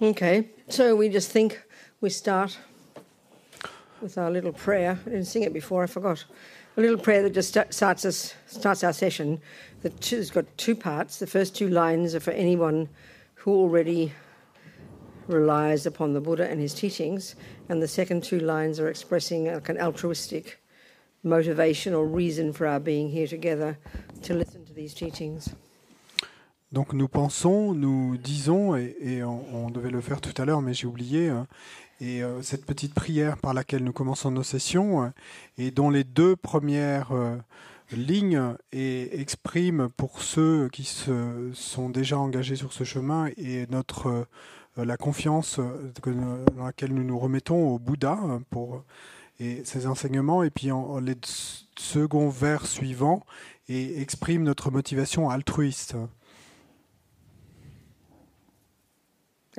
Okay, so we just think we start with our little prayer. I didn't sing it before, I forgot. A little prayer that just starts us starts our session. Two, it's got two parts. The first two lines are for anyone who already relies upon the Buddha and his teachings, and the second two lines are expressing like an altruistic motivation or reason for our being here together to listen to these teachings. Donc nous pensons, nous disons, et, on, devait le faire tout à l'heure, mais j'ai oublié, hein, et euh, cette petite prière par laquelle nous commençons nos sessions, euh, et dont les deux premières euh, lignes expriment pour ceux qui se sont déjà engagés sur ce chemin et notre la confiance dans laquelle nous nous remettons au Bouddha euh, pour et ses enseignements, et puis les seconds vers suivants et expriment notre motivation altruiste.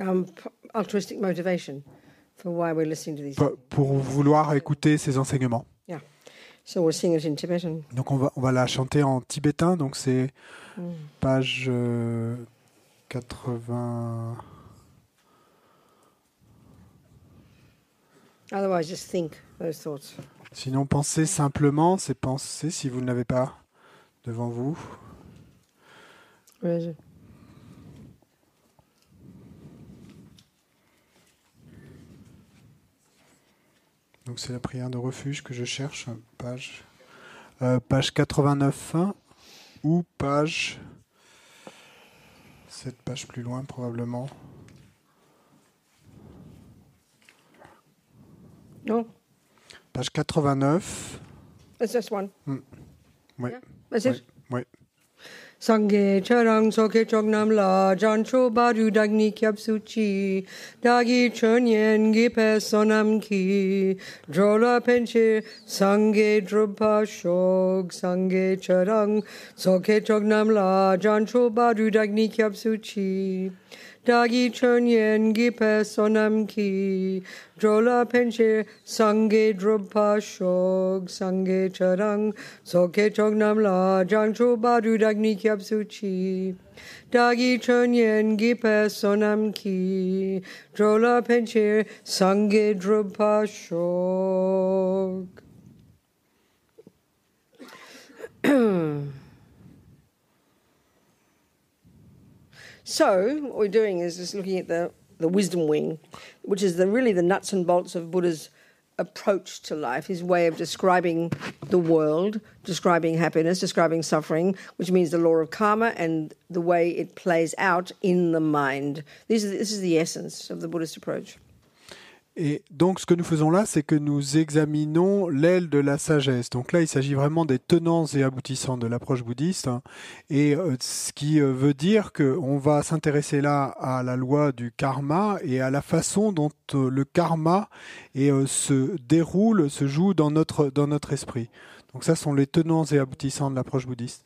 Um, p- altruistic motivation for why we're listening to these. P- pour vouloir écouter ces enseignements. So we'll sing it in Tibetan. Donc on va, on va la chanter en tibétain, donc c'est Mm. page euh, 80... Otherwise, just think those thoughts. Sinon, pensez simplement, c'est penser si vous ne l'avez pas devant vous. Donc c'est la prière de refuge que je cherche, page, euh, page 89 hein, ou page... Cette page plus loin probablement. No, Page 89. it's just one? Yeah, Ouais, it? ouais. Sangye charang soke chognam la jancho baru dagni kyab suchi dagi chonyen gipe sonam ki drola penche sangye drupa shog sangye charang soke chognam la jancho baru dagni kyab suchi dagi chonyen gipe sonam ki. Drola penche sangye drupa shog sangye charang. Soke chognam la jancho baru dagni kyab suchi dagi chonyen gipe sonam ki. Drola penche sangye drupa shog So what we're doing is just looking at the, the wisdom wing, which is the really the nuts and bolts of Buddha's approach to life, his way of describing the world, describing happiness, describing suffering, which means the law of karma and the way it plays out in the mind. These are, this is the essence of the Buddhist approach. Et donc, ce que nous faisons là, c'est que nous examinons l'aile de la sagesse. Donc là, il s'agit vraiment des tenants et aboutissants de l'approche bouddhiste. hein. Et euh, ce qui euh, veut dire qu'on va s'intéresser là à la loi du karma et à la façon dont euh, le karma se déroule, se joue dans notre, dans notre esprit. Donc ça sont les tenants et aboutissants de l'approche bouddhiste.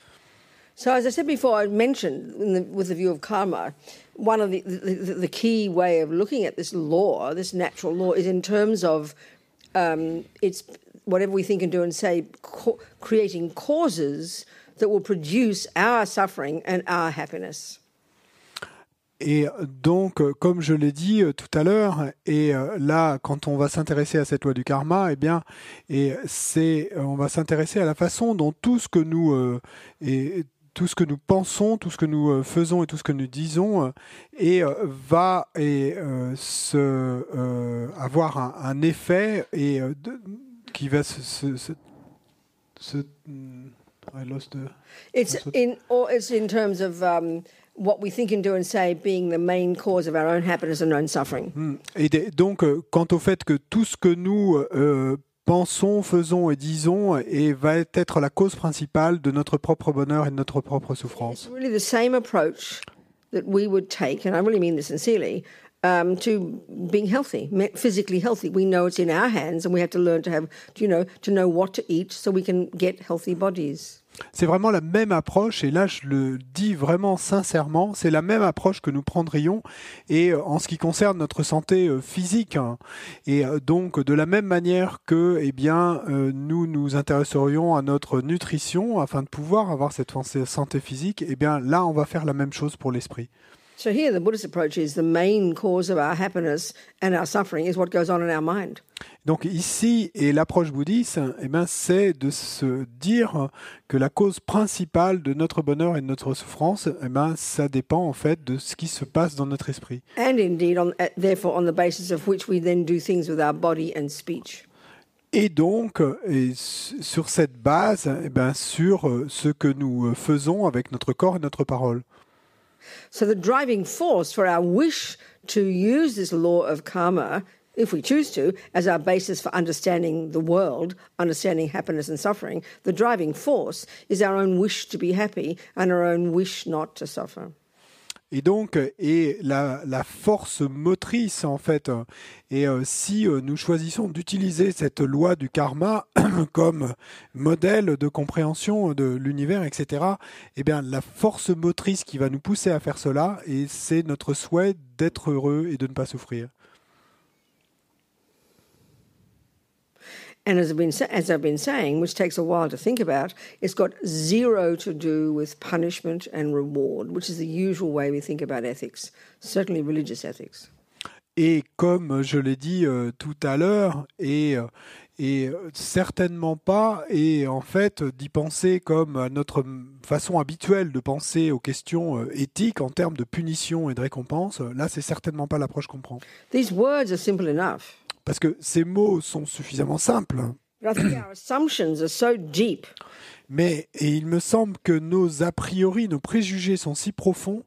So, as I said before, I mentioned with the view of karma, one of the, the, the key way of looking at this law, this natural law, is in terms of um, it's whatever we think and do and say, co- creating causes that will produce our suffering and our happiness. Et donc, euh, comme je l'ai dit euh, tout à l'heure, et euh, là, quand on va s'intéresser à cette loi du karma, eh bien, et c'est, on va s'intéresser à la façon dont tout ce que nous et tout ce que nous pensons, tout ce que nous euh, faisons et tout ce que nous disons, euh, et euh, va et se avoir un, un effet et de- qui va se, se, se- se- hmm, I lost the- It's in, or it's in terms of um, what we think and do and say being the main cause of our own happiness and own suffering. Hmm. Et donc, quant au fait que tout ce que nous euh, pensons, faisons et disons et va être la cause principale de notre propre bonheur et de notre propre souffrance. really the same approach that we would take, and I really mean this sincerely, um, to being healthy, physically healthy. We know it's in our hands, and we have to learn to have, you know, to know what to eat so we can get healthy bodies. C'est vraiment la même approche, et là je le dis vraiment sincèrement, c'est la même approche que nous prendrions, et euh, en ce qui concerne notre santé euh, physique, hein. et euh, donc de la même manière que, eh nous nous intéresserions à notre nutrition afin de pouvoir avoir cette santé physique, eh bien là on va faire la même chose pour l'esprit. So here, the Buddhist approach is the main cause of our happiness and our suffering is what goes on in our mind. Donc ici, et l'approche bouddhiste, eh ben, c'est de se dire que la cause principale de notre bonheur et de notre souffrance, eh ben, ça dépend en fait de ce qui se passe dans notre esprit. And indeed, on, uh, therefore, on the basis of which we then do things with our body and speech. Et donc, et sur cette base, eh ben, sur euh, ce que nous euh, faisons avec notre corps et notre parole. So the driving force for our wish to use this law of karma, if we choose to, as our basis for understanding the world, understanding happiness and suffering, the driving force is our own wish to be happy and our own wish not to suffer. Et donc, et la, force motrice, en fait, euh, et euh, si euh, nous choisissons d'utiliser cette loi du karma comme modèle de compréhension de l'univers, etc., eh bien, la force motrice qui va nous pousser à faire cela, et c'est notre souhait d'être heureux et de ne pas souffrir. And as I've, been, as I've been saying, which takes a while to think about, it's got zero to do with punishment and reward, which is the usual way we think about ethics, certainly religious ethics. Et comme je l'ai dit euh, tout à l'heure, et, euh, et euh, certainement pas, et en fait d'y penser comme à notre façon habituelle de penser aux questions euh, éthiques en termes de punition et de récompense, là c'est certainement pas l'approche qu'on prend. These words are simple enough, Parce que ces mots sont suffisamment simples, but I think our assumptions are so deep mais et il me semble que nos a priori, nos préjugés sont si profonds,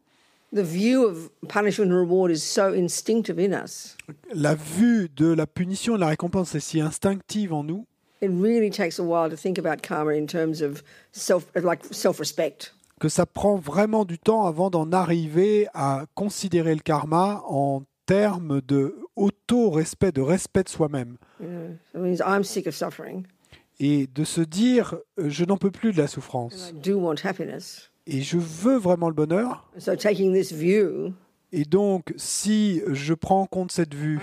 the view of punishment and reward is so instinctive in us. la vue de la punition et de la récompense est si instinctive en nous It really takes a while to think about karma in terms of self, like self-respect. que ça prend vraiment du temps avant d'en arriver à considérer le karma en termes de auto-respect, de respect de soi-même. Suffering Et de se dire, euh, je n'en peux plus de la souffrance. Et je veux vraiment le bonheur. And so taking this view, Et donc, si je prends en compte cette vue,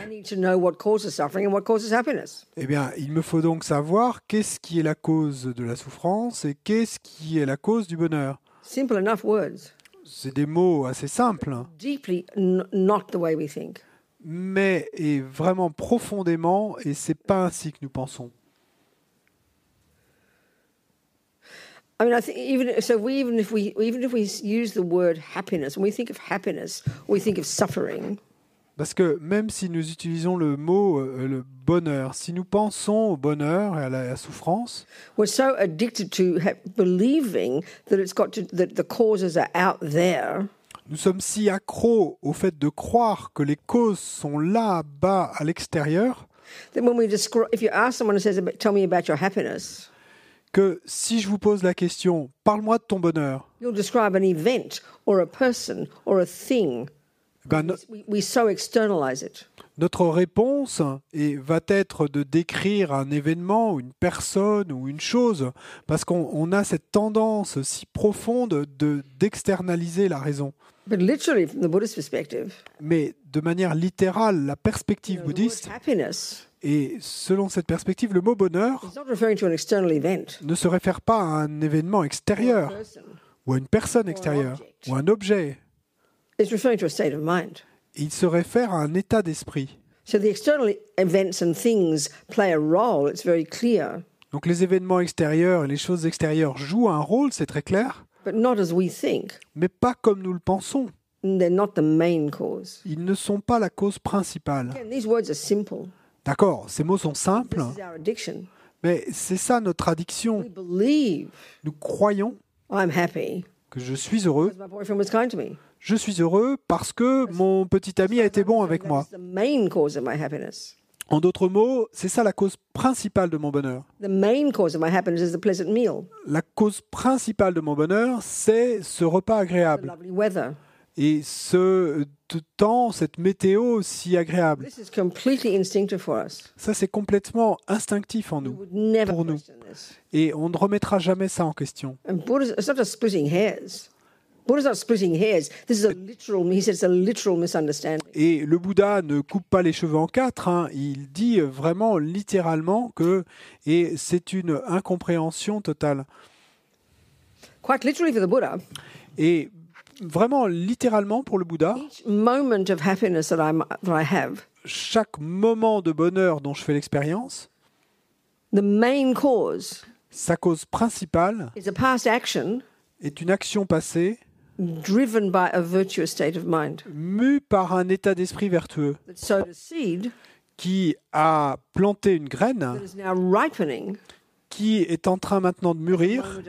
eh bien, il me faut donc savoir qu'est-ce qui est la cause de la souffrance et qu'est-ce qui est la cause du bonheur. Simple enough words, C'est des mots assez simples, hein, not the way we think. Mais et vraiment profondément, et c'est pas ainsi que nous pensons. I mean, I think even so, we even if we even if we use the word happiness, when we think of happiness, we think of suffering. Parce que même si nous utilisons le mot euh, le bonheur, si nous pensons au bonheur et à la, à la souffrance, We're so addicted to believing that it's got to that the causes are out there nous sommes si accros au fait de croire que les causes sont là-bas à l'extérieur, that when we describe, if you ask someone who says, "About- "Tell me about your happiness," que si je vous pose la question, parle-moi de ton bonheur, you'll describe an event or a person or a thing. ben, no- We, we so externalize it. notre réponse est- va être de décrire un événement, ou une personne ou une chose, parce qu'on on a cette tendance si profonde de d'externaliser la raison. But literally, from the Buddhist perspective, Mais de manière littérale, la perspective bouddhiste, happiness et selon cette perspective, le mot bonheur is not referring to an external event, ne se réfère pas à un événement or a extérieur, person. ou à une personne extérieure, object. ou un objet. It's referring to a state of mind. Il se réfère à un état d'esprit. So the external events and things play a role. It's very clear, Donc les événements extérieurs et les choses extérieures jouent un rôle, c'est très clair, but not as we think. mais pas comme nous le pensons. They're not the main cause. Ils ne sont pas la cause principale. Again, these words are simple. D'accord, ces mots sont simples, This is our addiction. mais c'est ça notre addiction. We believe Nous croyons I'm happy que je suis heureux. because my boyfriend was kind to me. Je suis heureux parce que mon petit ami a été bon avec moi. That's the main cause of my happiness. En d'autres mots, c'est ça la cause principale de mon bonheur. The main cause of my happiness is the pleasant meal, La cause principale de mon bonheur, c'est ce repas agréable et ce temps, cette météo si agréable. This is completely instinctive for us. Ça, c'est complètement instinctif en We nous Pour nous. et on ne remettra jamais ça en question. Et le Bouddha ne coupe pas les cheveux en quatre. hein. Il dit vraiment littéralement que et c'est une incompréhension totale. Quite literally for the Buddha, Et vraiment littéralement pour le Bouddha, Each moment of happiness that, I'm, that I have, chaque moment de bonheur dont je fais l'expérience, the main cause sa cause principale is a past action est une action passée driven by a virtuous state of mind. Mue par un état d'esprit vertueux. That sowed a seed qui a planté une graine. that is now ripening qui est en train maintenant de mûrir.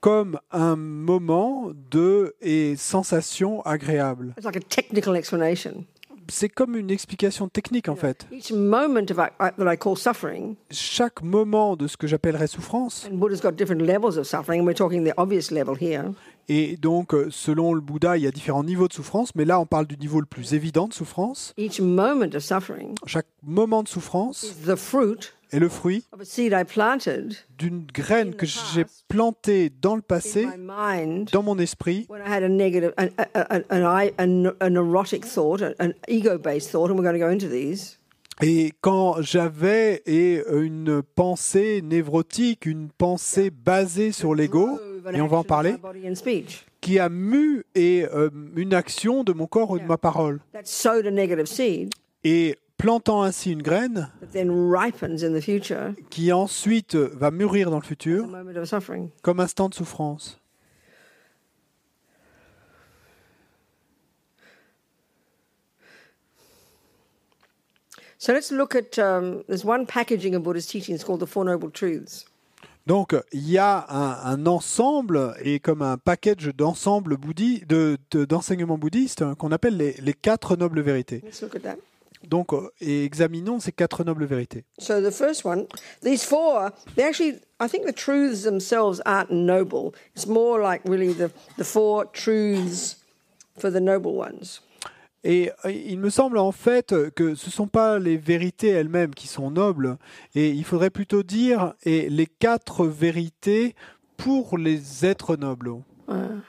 comme un moment de et sensation agréable. It's like a technical explanation. C'est comme une explication technique en fait. Each moment of I, I- that I call suffering, Chaque moment de ce que j'appellerais souffrance, and Buddha's got different levels of suffering, and we're talking the obvious level here. et donc euh, selon le Bouddha, il y a différents niveaux de souffrance, mais là on parle du niveau le plus évident de souffrance. Each moment of suffering Chaque moment de souffrance est le fruit d'une graine que j'ai plantée dans le passé, dans mon esprit, when I had a negative, an, a, a, an, I- an, a neurotic thought, an ego-based thought, and we're going to go into these. Et quand j'avais une pensée névrotique, une pensée basée sur l'ego, et on va en parler, qui a mu et euh, une action de mon corps ou de ma parole, et plantant ainsi une graine that then ripens in the future, qui ensuite va mûrir dans le futur comme instant de souffrance. So let's look at um, there's one packaging of Buddha's teachings called the Four Noble Truths. Donc il y a un, un ensemble et comme un package d'ensemble bouddhi- de- de- d'enseignements bouddhistes hein, qu'on appelle les, les quatre nobles vérités. Let's look at that. Donc euh, et examinons ces quatre nobles vérités. So the first one, these four, they actually, I think the truths themselves aren't noble. It's more like really the, the four truths for the noble ones. Et euh, il me semble en fait que ce ne sont pas les vérités elles-mêmes qui sont nobles, et il faudrait plutôt dire et les quatre vérités pour les êtres nobles. Noble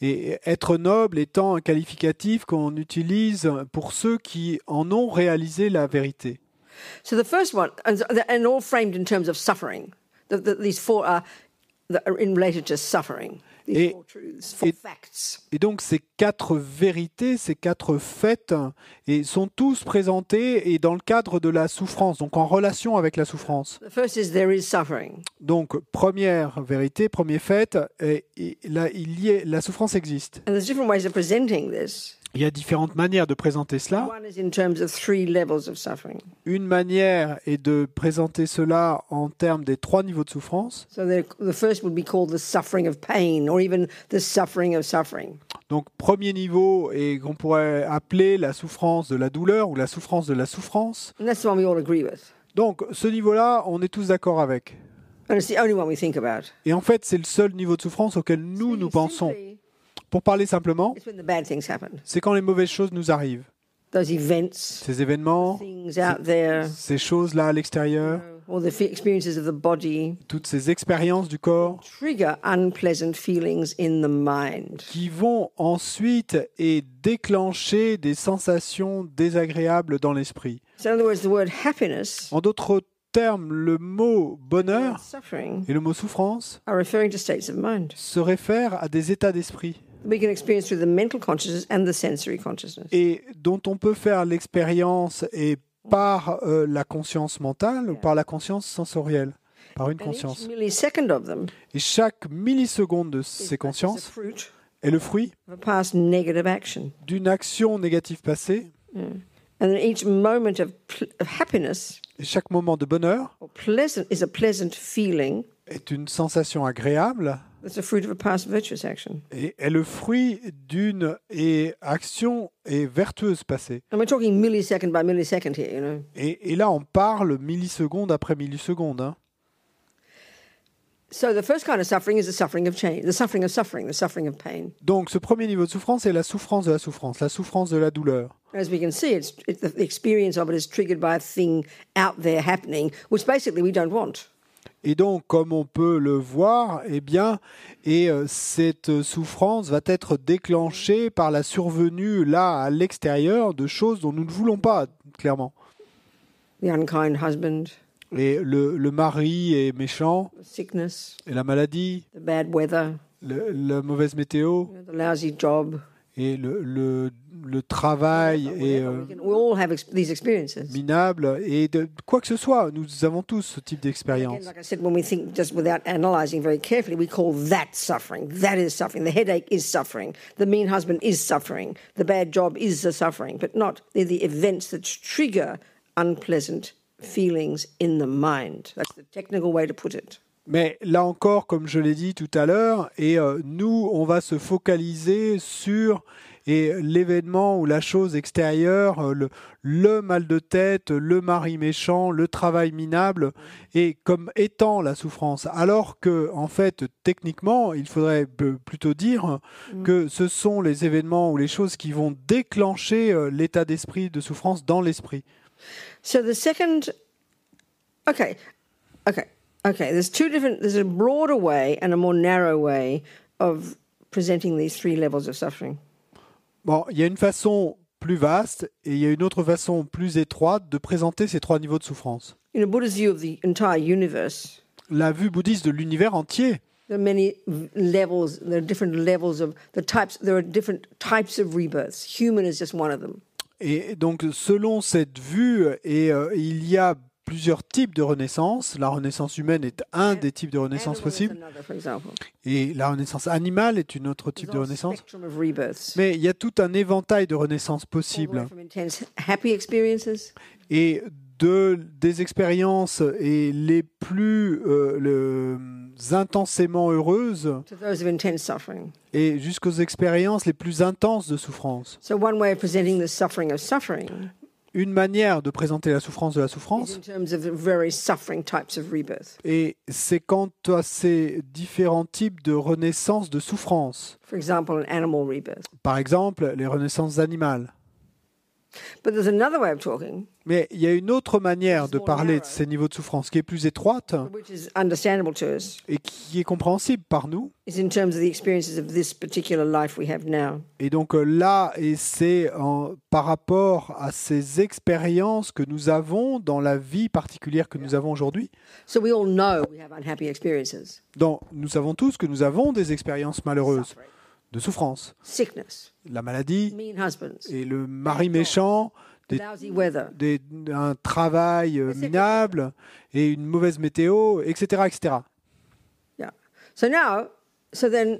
Et être noble étant un qualificatif qu'on utilise pour ceux qui en ont réalisé la vérité. So the first one, and, and all framed in terms of suffering. The, the, these four are in related to suffering. Et- four truths, four et- facts. Et donc ces quatre vérités, ces quatre faits, et sont tous présentés et dans le cadre de la souffrance, donc en relation avec la souffrance. The first is there is suffering. Donc première vérité, premier fait, et, et là, il y est, la souffrance existe. Il y a différentes manières de présenter cela. Une manière est de présenter cela en termes des trois niveaux de souffrance. So the, the first would be called the suffering of pain, or even the suffering of suffering. Donc premier niveau et qu'on pourrait appeler la souffrance de la douleur ou la souffrance de la souffrance. Donc ce niveau-là, on est tous d'accord avec. And it's the only one we think about. Et en fait, c'est le seul niveau de souffrance auquel nous, nous pensons. Pour parler simplement, c'est quand les mauvaises choses nous arrivent. Those events, Ces événements, things out there, ces choses-là à l'extérieur, toutes ces expériences du corps trigger unpleasant feelings in the mind. qui vont ensuite et déclencher des sensations désagréables dans l'esprit. En d'autres termes, le mot bonheur et le mot souffrance se réfèrent à des états d'esprit we can experience through the mental consciousness and the sensory consciousness. et dont on peut faire l'expérience et par euh, la conscience mentale ou par la conscience sensorielle, par une And each conscience. millisecond of them Et chaque milliseconde de ces consciences est le fruit d'une action négative passée And then each moment of, pl- of happiness et chaque moment de bonheur or pleasant is a pleasant feeling est une sensation agréable that's a fruit of a past virtuous action. et est le fruit d'une action et vertueuse passée. And we're talking millisecond by millisecond here, you know. Et, et là, on parle milliseconde après milliseconde. hein. So the first kind of suffering is the suffering of change, the suffering of suffering, the suffering of pain. Donc, ce premier niveau de souffrance est la souffrance de la souffrance, la souffrance de la douleur. As we can see, it's, it, the the experience of it is triggered by a thing out there happening, which basically we don't want. Et donc, comme on peut le voir, eh bien, et euh, cette souffrance va être déclenchée par la survenue là à l'extérieur de choses dont nous ne voulons pas, clairement. The unkind husband, Et le, le mari est méchant, sickness, et la maladie, the bad weather, le- la mauvaise météo, the lousy job. Et le, le, le travail est euh, minable, et de quoi que ce soit, nous avons tous ce type d'expérience. feelings in the mind. That's the technical way to put it. Mais là encore, comme je l'ai dit tout à l'heure, et euh, nous, on va se focaliser sur et l'événement ou la chose extérieure, euh, le, le mal de tête, le mari méchant, le travail minable, et comme étant la souffrance. Alors que, en fait, techniquement, il faudrait plutôt dire que ce sont les événements ou les choses qui vont déclencher euh, l'état d'esprit de souffrance dans l'esprit. So the second, okay, okay, okay. There's two different. There's a broader way and a more narrow way of presenting these three levels of suffering. Bon, il y a une façon plus vaste et il y a une autre façon plus étroite de présenter ces trois niveaux de souffrance. In a Buddha's view of the entire universe, La vue bouddhiste de l'univers entier, there are many levels. There are different levels of the types. There are different types of rebirths. Human is just one of them. et donc selon cette vue, et, euh, il y a plusieurs types de renaissance. La renaissance humaine est un des types de renaissance possibles, et la renaissance animale est une autre type de renaissance. Mais il y a tout un éventail de renaissances possibles. et de des expériences et les plus euh, le- intensément heureuses to those of intense suffering. et jusqu'aux expériences les plus intenses de souffrance. Une manière de présenter la souffrance de la souffrance, et c'est quant à ces différents types de renaissances de souffrance. For example, an animal rebirth. Par exemple, les renaissances animales. But there's another way of talking, Mais il y a une autre manière de parler de ces niveaux de souffrance qui est plus étroite et qui est compréhensible par nous. is in terms of the experiences of this particular life we have now. Et donc euh, là, et c'est par rapport à ces expériences que nous avons dans la vie particulière que nous avons aujourd'hui. So we all know we have unhappy experiences. Dans- Nous savons tous que nous avons des expériences malheureuses, de souffrance, sickness, la maladie mean husbands, et le mari méchant, des- des- un travail euh, minable et une mauvaise météo, etc., etc. Yeah. So now, so then,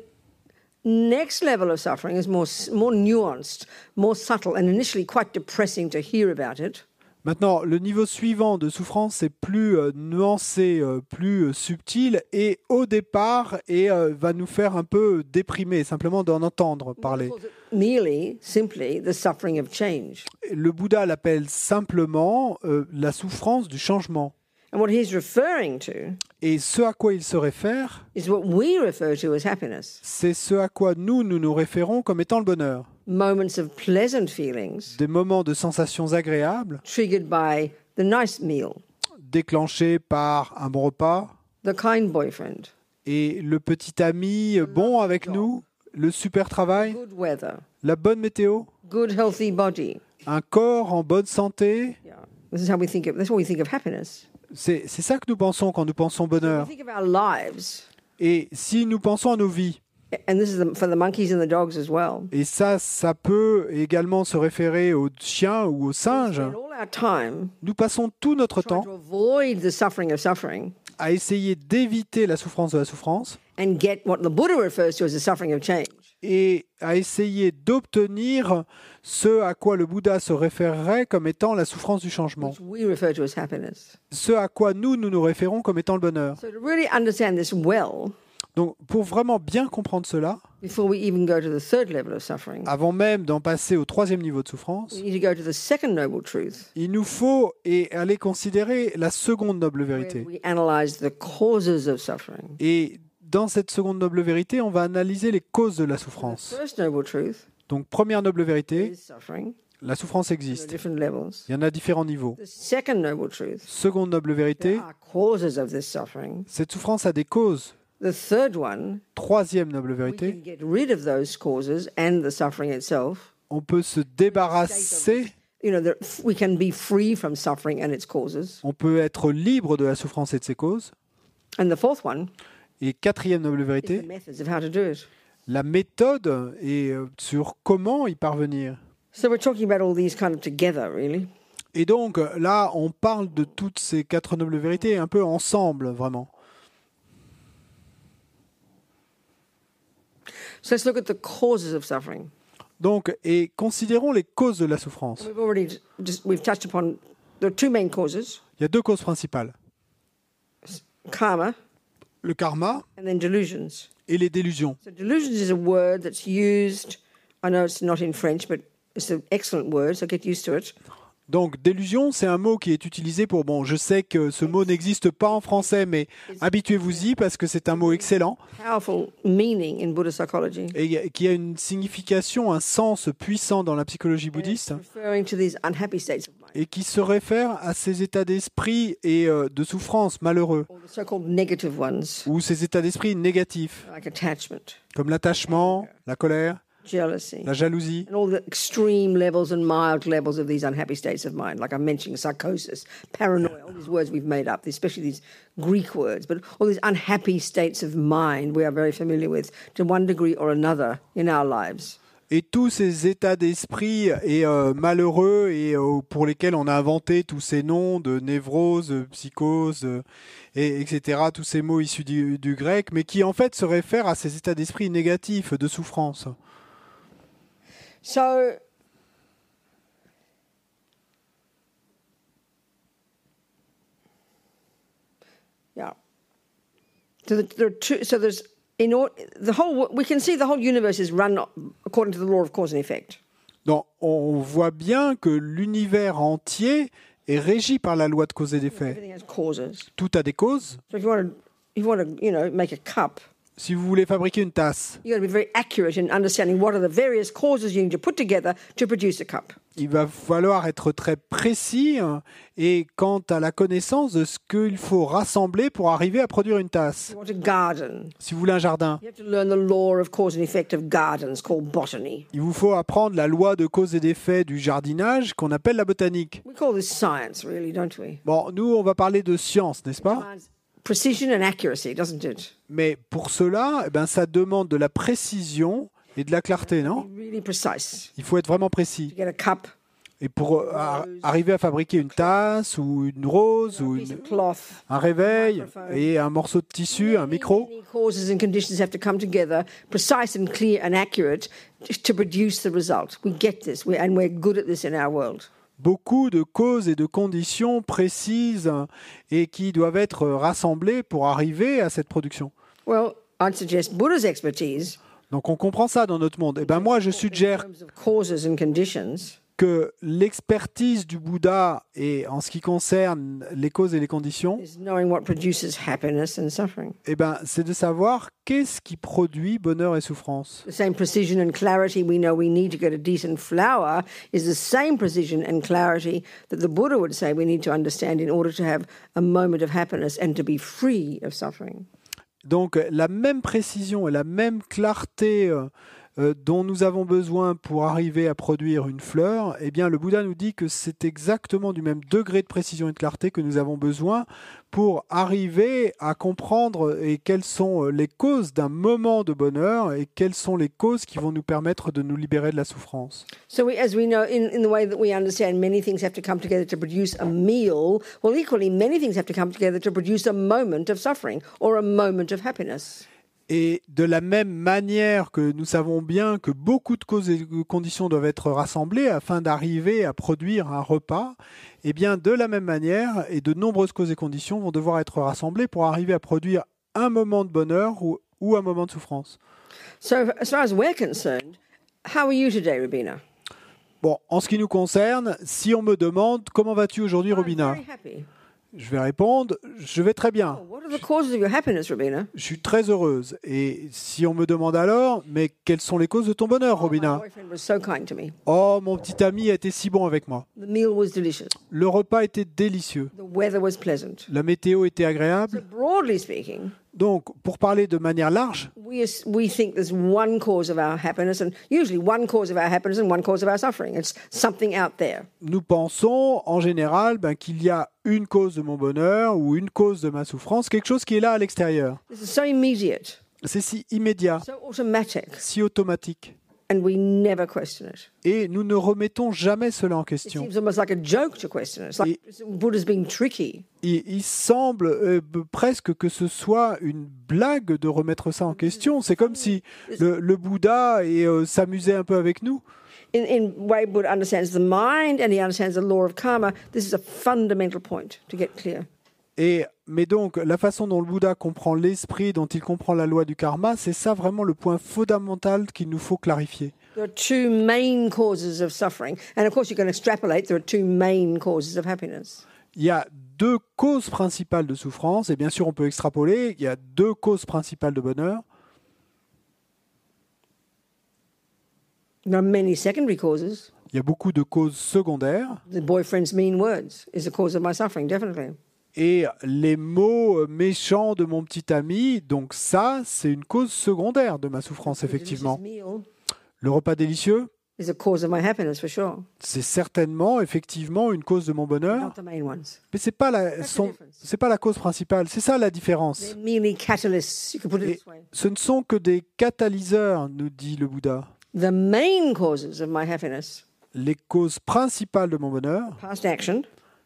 next level of suffering is more more nuanced, more subtle, and initially quite depressing to hear about it. Maintenant, le niveau suivant de souffrance est plus euh, nuancé, euh, plus euh, subtil et au départ et va nous faire un peu déprimer simplement d'en entendre parler. Calls it merely, simply, the suffering of change. Le Bouddha l'appelle simplement la souffrance du changement. And what he's referring to Et ce à quoi il se réfère, is what we refer to as happiness c'est ce à quoi nous, nous nous référons comme étant le bonheur. moments of pleasant feelings Des moments de sensations agréables triggered by the nice meal, déclenchés par un bon repas the kind boyfriend, et le petit ami bon avec nous, le super travail, good weather, la bonne météo, good healthy body. un corps en bonne santé. This is how we think of that's what we think of happiness. C'est ça que nous pensons quand nous pensons bonheur. Et si nous pensons à nos vies, and this is the, for the monkeys and the dogs as well. et ça, ça peut également se référer aux chiens ou aux singes, nous passons tout notre temps to avoid the suffering of suffering à essayer d'éviter la souffrance de la souffrance and get what the Buddha refers to as the suffering of change. et à essayer d'obtenir ce à quoi le Bouddha se référerait comme étant la souffrance du changement, ce à quoi nous, nous nous référons comme étant le bonheur. Donc pour vraiment bien comprendre cela, before we even go to the third level of suffering, avant même d'en passer au troisième niveau de souffrance, we need to go to the second noble truth, il nous faut et aller considérer la seconde noble vérité. Et dans cette seconde noble vérité, on va analyser les causes de la souffrance. First noble truth Donc première noble vérité, la souffrance existe. Il y en a différents niveaux. Seconde noble vérité, cette souffrance a des causes. The third one, Troisième noble vérité, on peut se débarrasser you know, that we can be free from suffering and its causes. On peut être libre de la souffrance et de ses causes. Et quatrième noble vérité, la méthode et euh, sur comment y parvenir. So we're talking about all these kind of together, really. Et donc là, on parle de toutes ces quatre nobles vérités un peu ensemble, vraiment. So let's look at the causes of suffering. Donc, et considérons les causes de la souffrance. We've already just we've touched upon there are two main causes: Il y a deux causes principales karma le karma and then delusions. et les délusions. Donc, délusion, c'est un mot qui est utilisé pour. Bon, je sais que ce mot n'existe pas en français, mais habituez-vous-y parce que c'est un mot excellent. Et qui a une signification, un sens puissant dans la psychologie bouddhiste. et qui se réfère à ces états d'esprit et euh, de souffrance malheureux. Ou ces états d'esprit négatifs. Comme l'attachement, la colère, jealousy, la jalousie and all the extreme levels and mild levels of these unhappy states of mind, like I'm mentioning psychosis, paranoia, all these words we've made up, especially these Greek words, but all these unhappy states of mind we are very familiar with to one degree or another in our lives. et tous ces états d'esprit et euh, malheureux et euh, pour lesquels on a inventé tous ces noms de névrose, de psychose, euh, et, etc., tous ces mots issus du, du grec, mais qui en fait se réfèrent à ces états d'esprit négatifs de souffrance. So, yeah. So the, there are two. So there's in all, the whole. We can see the whole universe is run according to the law of cause and effect. Donc, on voit bien que l'univers entier est régi par la loi de cause et d'effet. Everything has causes. Tout a des causes. So if you want to, if you want to, you know, make a cup, Si vous voulez fabriquer une tasse, you got to be very accurate in understanding what are the various causes you need to put together to produce a cup. il va falloir être très précis hein, et quant à la connaissance de ce qu'il faut rassembler pour arriver à produire une tasse. Si vous voulez un jardin, You have to learn the law of cause and effect of gardens, called botany. il vous faut apprendre la loi de cause et d'effet du jardinage qu'on appelle la botanique. We call this science, really, don't we? Bon, nous, on va parler de science, n'est-ce pas? Precision and accuracy, doesn't it? Mais pour cela, eh ben, ça demande de la précision et de la clarté, non? Be really precise. Il faut être vraiment précis. To get a cup, Et pour euh, ar- arriver à fabriquer une tasse ou une rose a ou une- un réveil et un morceau de tissu, un micro, beaucoup de causes et de conditions précises et qui doivent être rassemblées pour arriver à cette production. Well, I'd suggest Buddha's expertise Donc on comprend ça dans notre monde. Et ben moi je suggère que l'expertise du Bouddha et en ce qui concerne les causes et les conditions, eh ben c'est de savoir qu'est-ce qui produit bonheur et souffrance. The same precision and clarity we know we need to get a decent flower is the same precision and clarity that the Buddha would say we need to understand in order to have a moment of happiness and to be free of suffering. Donc la même précision et la même clarté euh, euh, dont nous avons besoin pour arriver à produire une fleur, eh bien le Bouddha nous dit que c'est exactement du même degré de précision et de clarté que nous avons besoin pour arriver à comprendre et quelles sont euh, les causes d'un moment de bonheur et quelles sont les causes qui vont nous permettre de nous libérer de la souffrance. So, we, as we know, in, in the way that we understand, many things have to come together to produce a meal. Well, equally, many things have to come together to produce a moment of suffering or a moment of happiness. Et de la même manière que nous savons bien que beaucoup de causes et de conditions doivent être rassemblées afin d'arriver à produire un repas, eh bien de la même manière, et de nombreuses causes et conditions vont devoir être rassemblées pour arriver à produire un moment de bonheur ou, ou un moment de souffrance. So, as far as we're concerned, how are you today, Rabina? Bon, en ce qui nous concerne, si on me demande comment vas-tu aujourd'hui, Robina. Je vais répondre, je vais très bien. Je suis très heureuse. Et si on me demande alors, mais quelles sont les causes de ton bonheur, Oh, Robina? Oh, mon petit ami a été si bon avec moi. Le repas était délicieux. La météo était agréable. Donc, pour parler de manière large, we We, as- we think there's one cause of our happiness, and usually one cause of our happiness and one cause of our suffering. It's something out there. Nous pensons en général ben, qu'il y a une cause de mon bonheur ou une cause de ma souffrance, quelque chose qui est là à l'extérieur. C'est si immédiat, si automatique. And we never question it. Et nous ne remettons jamais cela en It question. seems almost like a joke to question it. It's like Buddha's being tricky. Il, semble euh, presque que ce soit une blague de remettre ça en question. C'est comme si le, le Bouddha euh, s'amusait un peu avec nous. In, in way Buddha understands the mind and he understands the law of karma, this is a fundamental point to get clear. Et, mais donc, la façon dont le Bouddha comprend l'esprit, dont il comprend la loi du karma, c'est ça vraiment le point fondamental qu'il nous faut clarifier. There are two main causes of suffering, and of course you can extrapolate. There are two main causes of happiness. Il y a deux causes principales de souffrance, et bien sûr on peut extrapoler, il y a deux causes principales de bonheur. There are many secondary causes. Il y a beaucoup de causes secondaires, The boyfriend's mean words is the cause of my suffering, definitely. Et les mots méchants de mon petit ami, donc ça, c'est une cause secondaire de ma souffrance, effectivement. meal Le repas délicieux, c'est certainement, effectivement, une cause de mon bonheur, mais c'est pas la, son- pas la cause principale. C'est ça la différence. Et ce ne sont que des catalyseurs, nous dit le Bouddha. The main causes of my happiness, Les causes principales de mon bonheur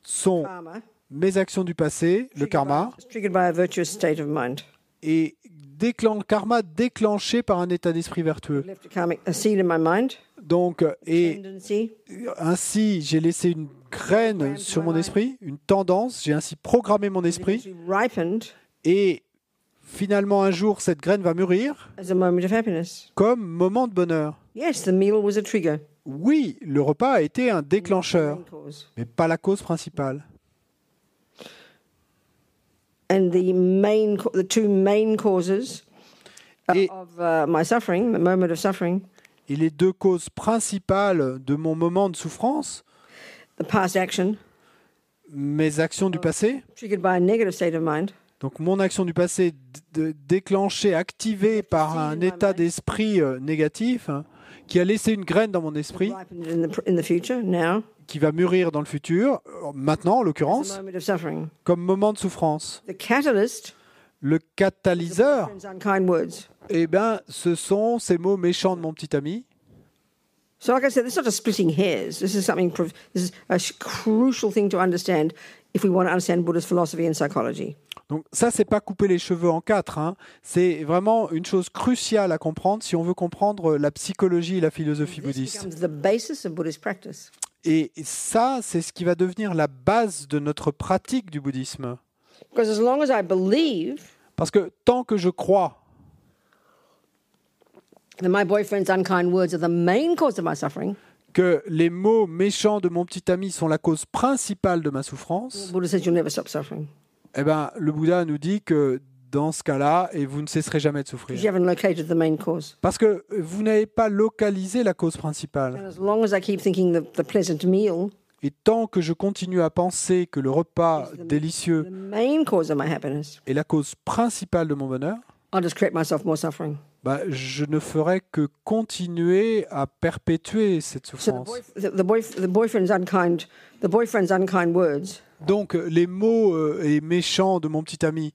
sont mes actions du passé, le karma, et déclen- karma déclenché par un état d'esprit vertueux. Donc, et ainsi, j'ai laissé une graine sur mon esprit, une tendance, j'ai ainsi programmé mon esprit, et finalement un jour, cette graine va mûrir as a moment of happiness. comme moment de bonheur. Yes, the meal was a trigger, Oui, le repas a été un déclencheur, mais pas la cause principale. And the main, ca- the two main causes Et- of uh, my suffering, the moment of suffering, Et les deux causes principales de mon moment de souffrance, the past action. Mes actions du passé, triggered by a negative state of mind, donc mon action du passé déclenchée, activée par un état d'esprit euh, négatif, hein, qui a laissé une graine dans mon esprit, qui va mûrir dans le futur, maintenant en l'occurrence, comme moment de souffrance. Le catalyseur, eh ben, ce sont ces mots méchants de mon petit ami. So, like I said, this is not just splitting hairs. This is something. prov- This is a sh- crucial thing to understand if we want to understand Buddha's philosophy and psychology. Donc ça, c'est pas couper les cheveux en quatre. hein. C'est vraiment une chose cruciale à comprendre si on veut comprendre la psychologie et la philosophie bouddhiste. Et ça, c'est ce qui va devenir la base de notre pratique du bouddhisme. Because as long as I believe Parce que tant que je crois that my boyfriend's unkind words are the main cause of my suffering, que les mots méchants de mon petit ami sont la cause principale de ma souffrance, Buddha says you'll never stop suffering eh ben, le Bouddha nous dit que dans ce cas-là, et vous ne cesserez jamais de you souffrir. haven't located the main cause. Parce que vous n'avez pas localisé la cause principale. And as long as I keep thinking the, the pleasant meal, Et tant que je continue à penser que le repas délicieux the main cause of my happiness, est la cause principale de mon bonheur, I'll just create myself more suffering. bah, je ne ferai que continuer à perpétuer cette souffrance. Donc les mots euh, et méchants de mon petit ami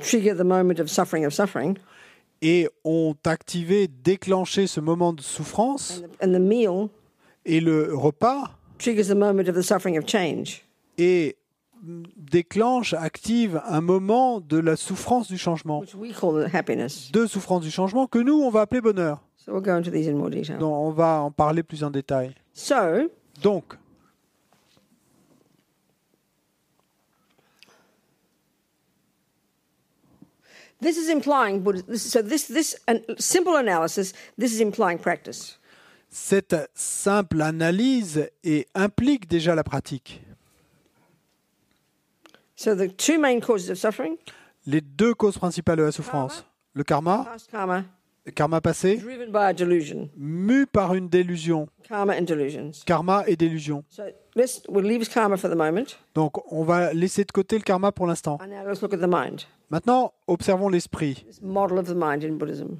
trigger the moment of suffering of suffering, et ont activé, déclenché ce moment de souffrance and the, and the meal et le repas triggers the moment of the suffering of change. et déclenche, active un moment de la souffrance du changement, which we call happiness. de souffrance du changement que nous on va appeler bonheur. So we'll go into these in more detail. Donc on va en parler plus en détail. So, Donc this is implying Buddha. This, so this simple analysis. This is implying practice. cette simple analyse et implique déjà la pratique. So the two main causes of suffering: Les deux causes principales de la souffrance, le karma, past karma, le karma passé, driven by a delusion, mu par une délusion, karma and delusions. karma et délusion. So let's we'll leave karma for the moment, Donc on va laisser de côté le karma pour l'instant. Maintenant, observons l'esprit,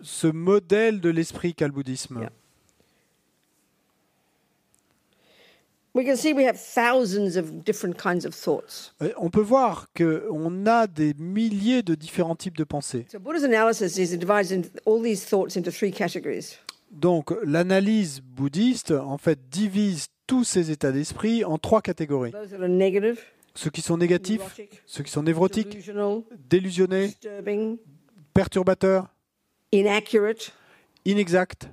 ce modèle de l'esprit qu'a le bouddhisme. Yeah. We can see we have thousands of different kinds of thoughts. On peut voir qu'on a des milliers de différents types de pensées. So Buddha's analysis is it divides in all these thoughts into three categories. Donc l'analyse bouddhiste, en fait, divise tous ces états d'esprit en trois catégories. Ceux qui sont négatifs, ceux qui sont névrotiques, délusionnés, perturbateurs, inaccurate, inexacts.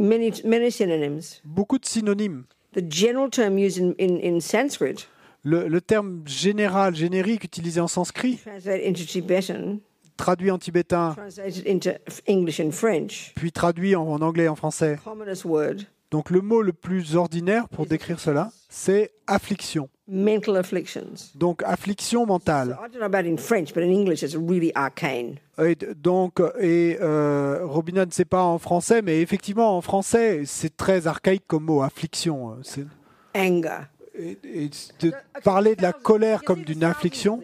many, many synonyms. Beaucoup de synonymes. The general term used in, in, in Sanskrit, Le, le terme général, générique utilisé en sanskrit, translated into Tibetan, traduit en tibétain, translated into f- English and French, puis traduit en, en anglais et en français. Donc le mot le plus ordinaire pour décrire cela, c'est affliction. mental afflictions. Donc affliction mentale. I don't know about in French, but in English it's really arcane. Et donc, et euh, Robina ne sait pas en français, mais effectivement en français, c'est très archaïque comme mot, affliction. euh, c'est- Anger. Et, et de parler de la colère comme d'une affliction,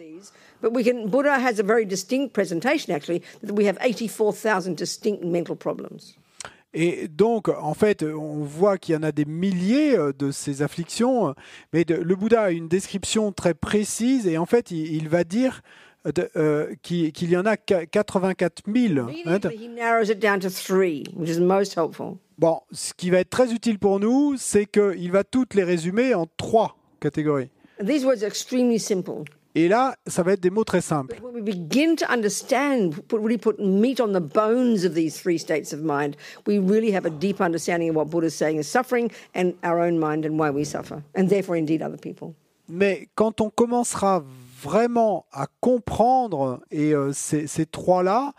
But we can, Buddha has a very distinct presentation actually, that we have 84,000 distinct mental problems. Et donc, en fait, on voit qu'il y en a des milliers euh, de ces afflictions, mais de- le Bouddha a une description très précise et en fait, il, il va dire euh, euh, qu'il y en a qu- 84 000. hein. Bon, ce qui va être très utile pour nous, c'est qu'il va toutes les résumer en trois catégories. These words are extremely simple. Et là, ça va être des mots très simples. When we begin to understand, really put meat on the bones of these three states of mind, we really have a deep understanding of what Buddha is saying is suffering and our own mind and why we suffer, and therefore indeed other people. Mais quand on commencera vraiment à comprendre et euh, ces, ces trois-là,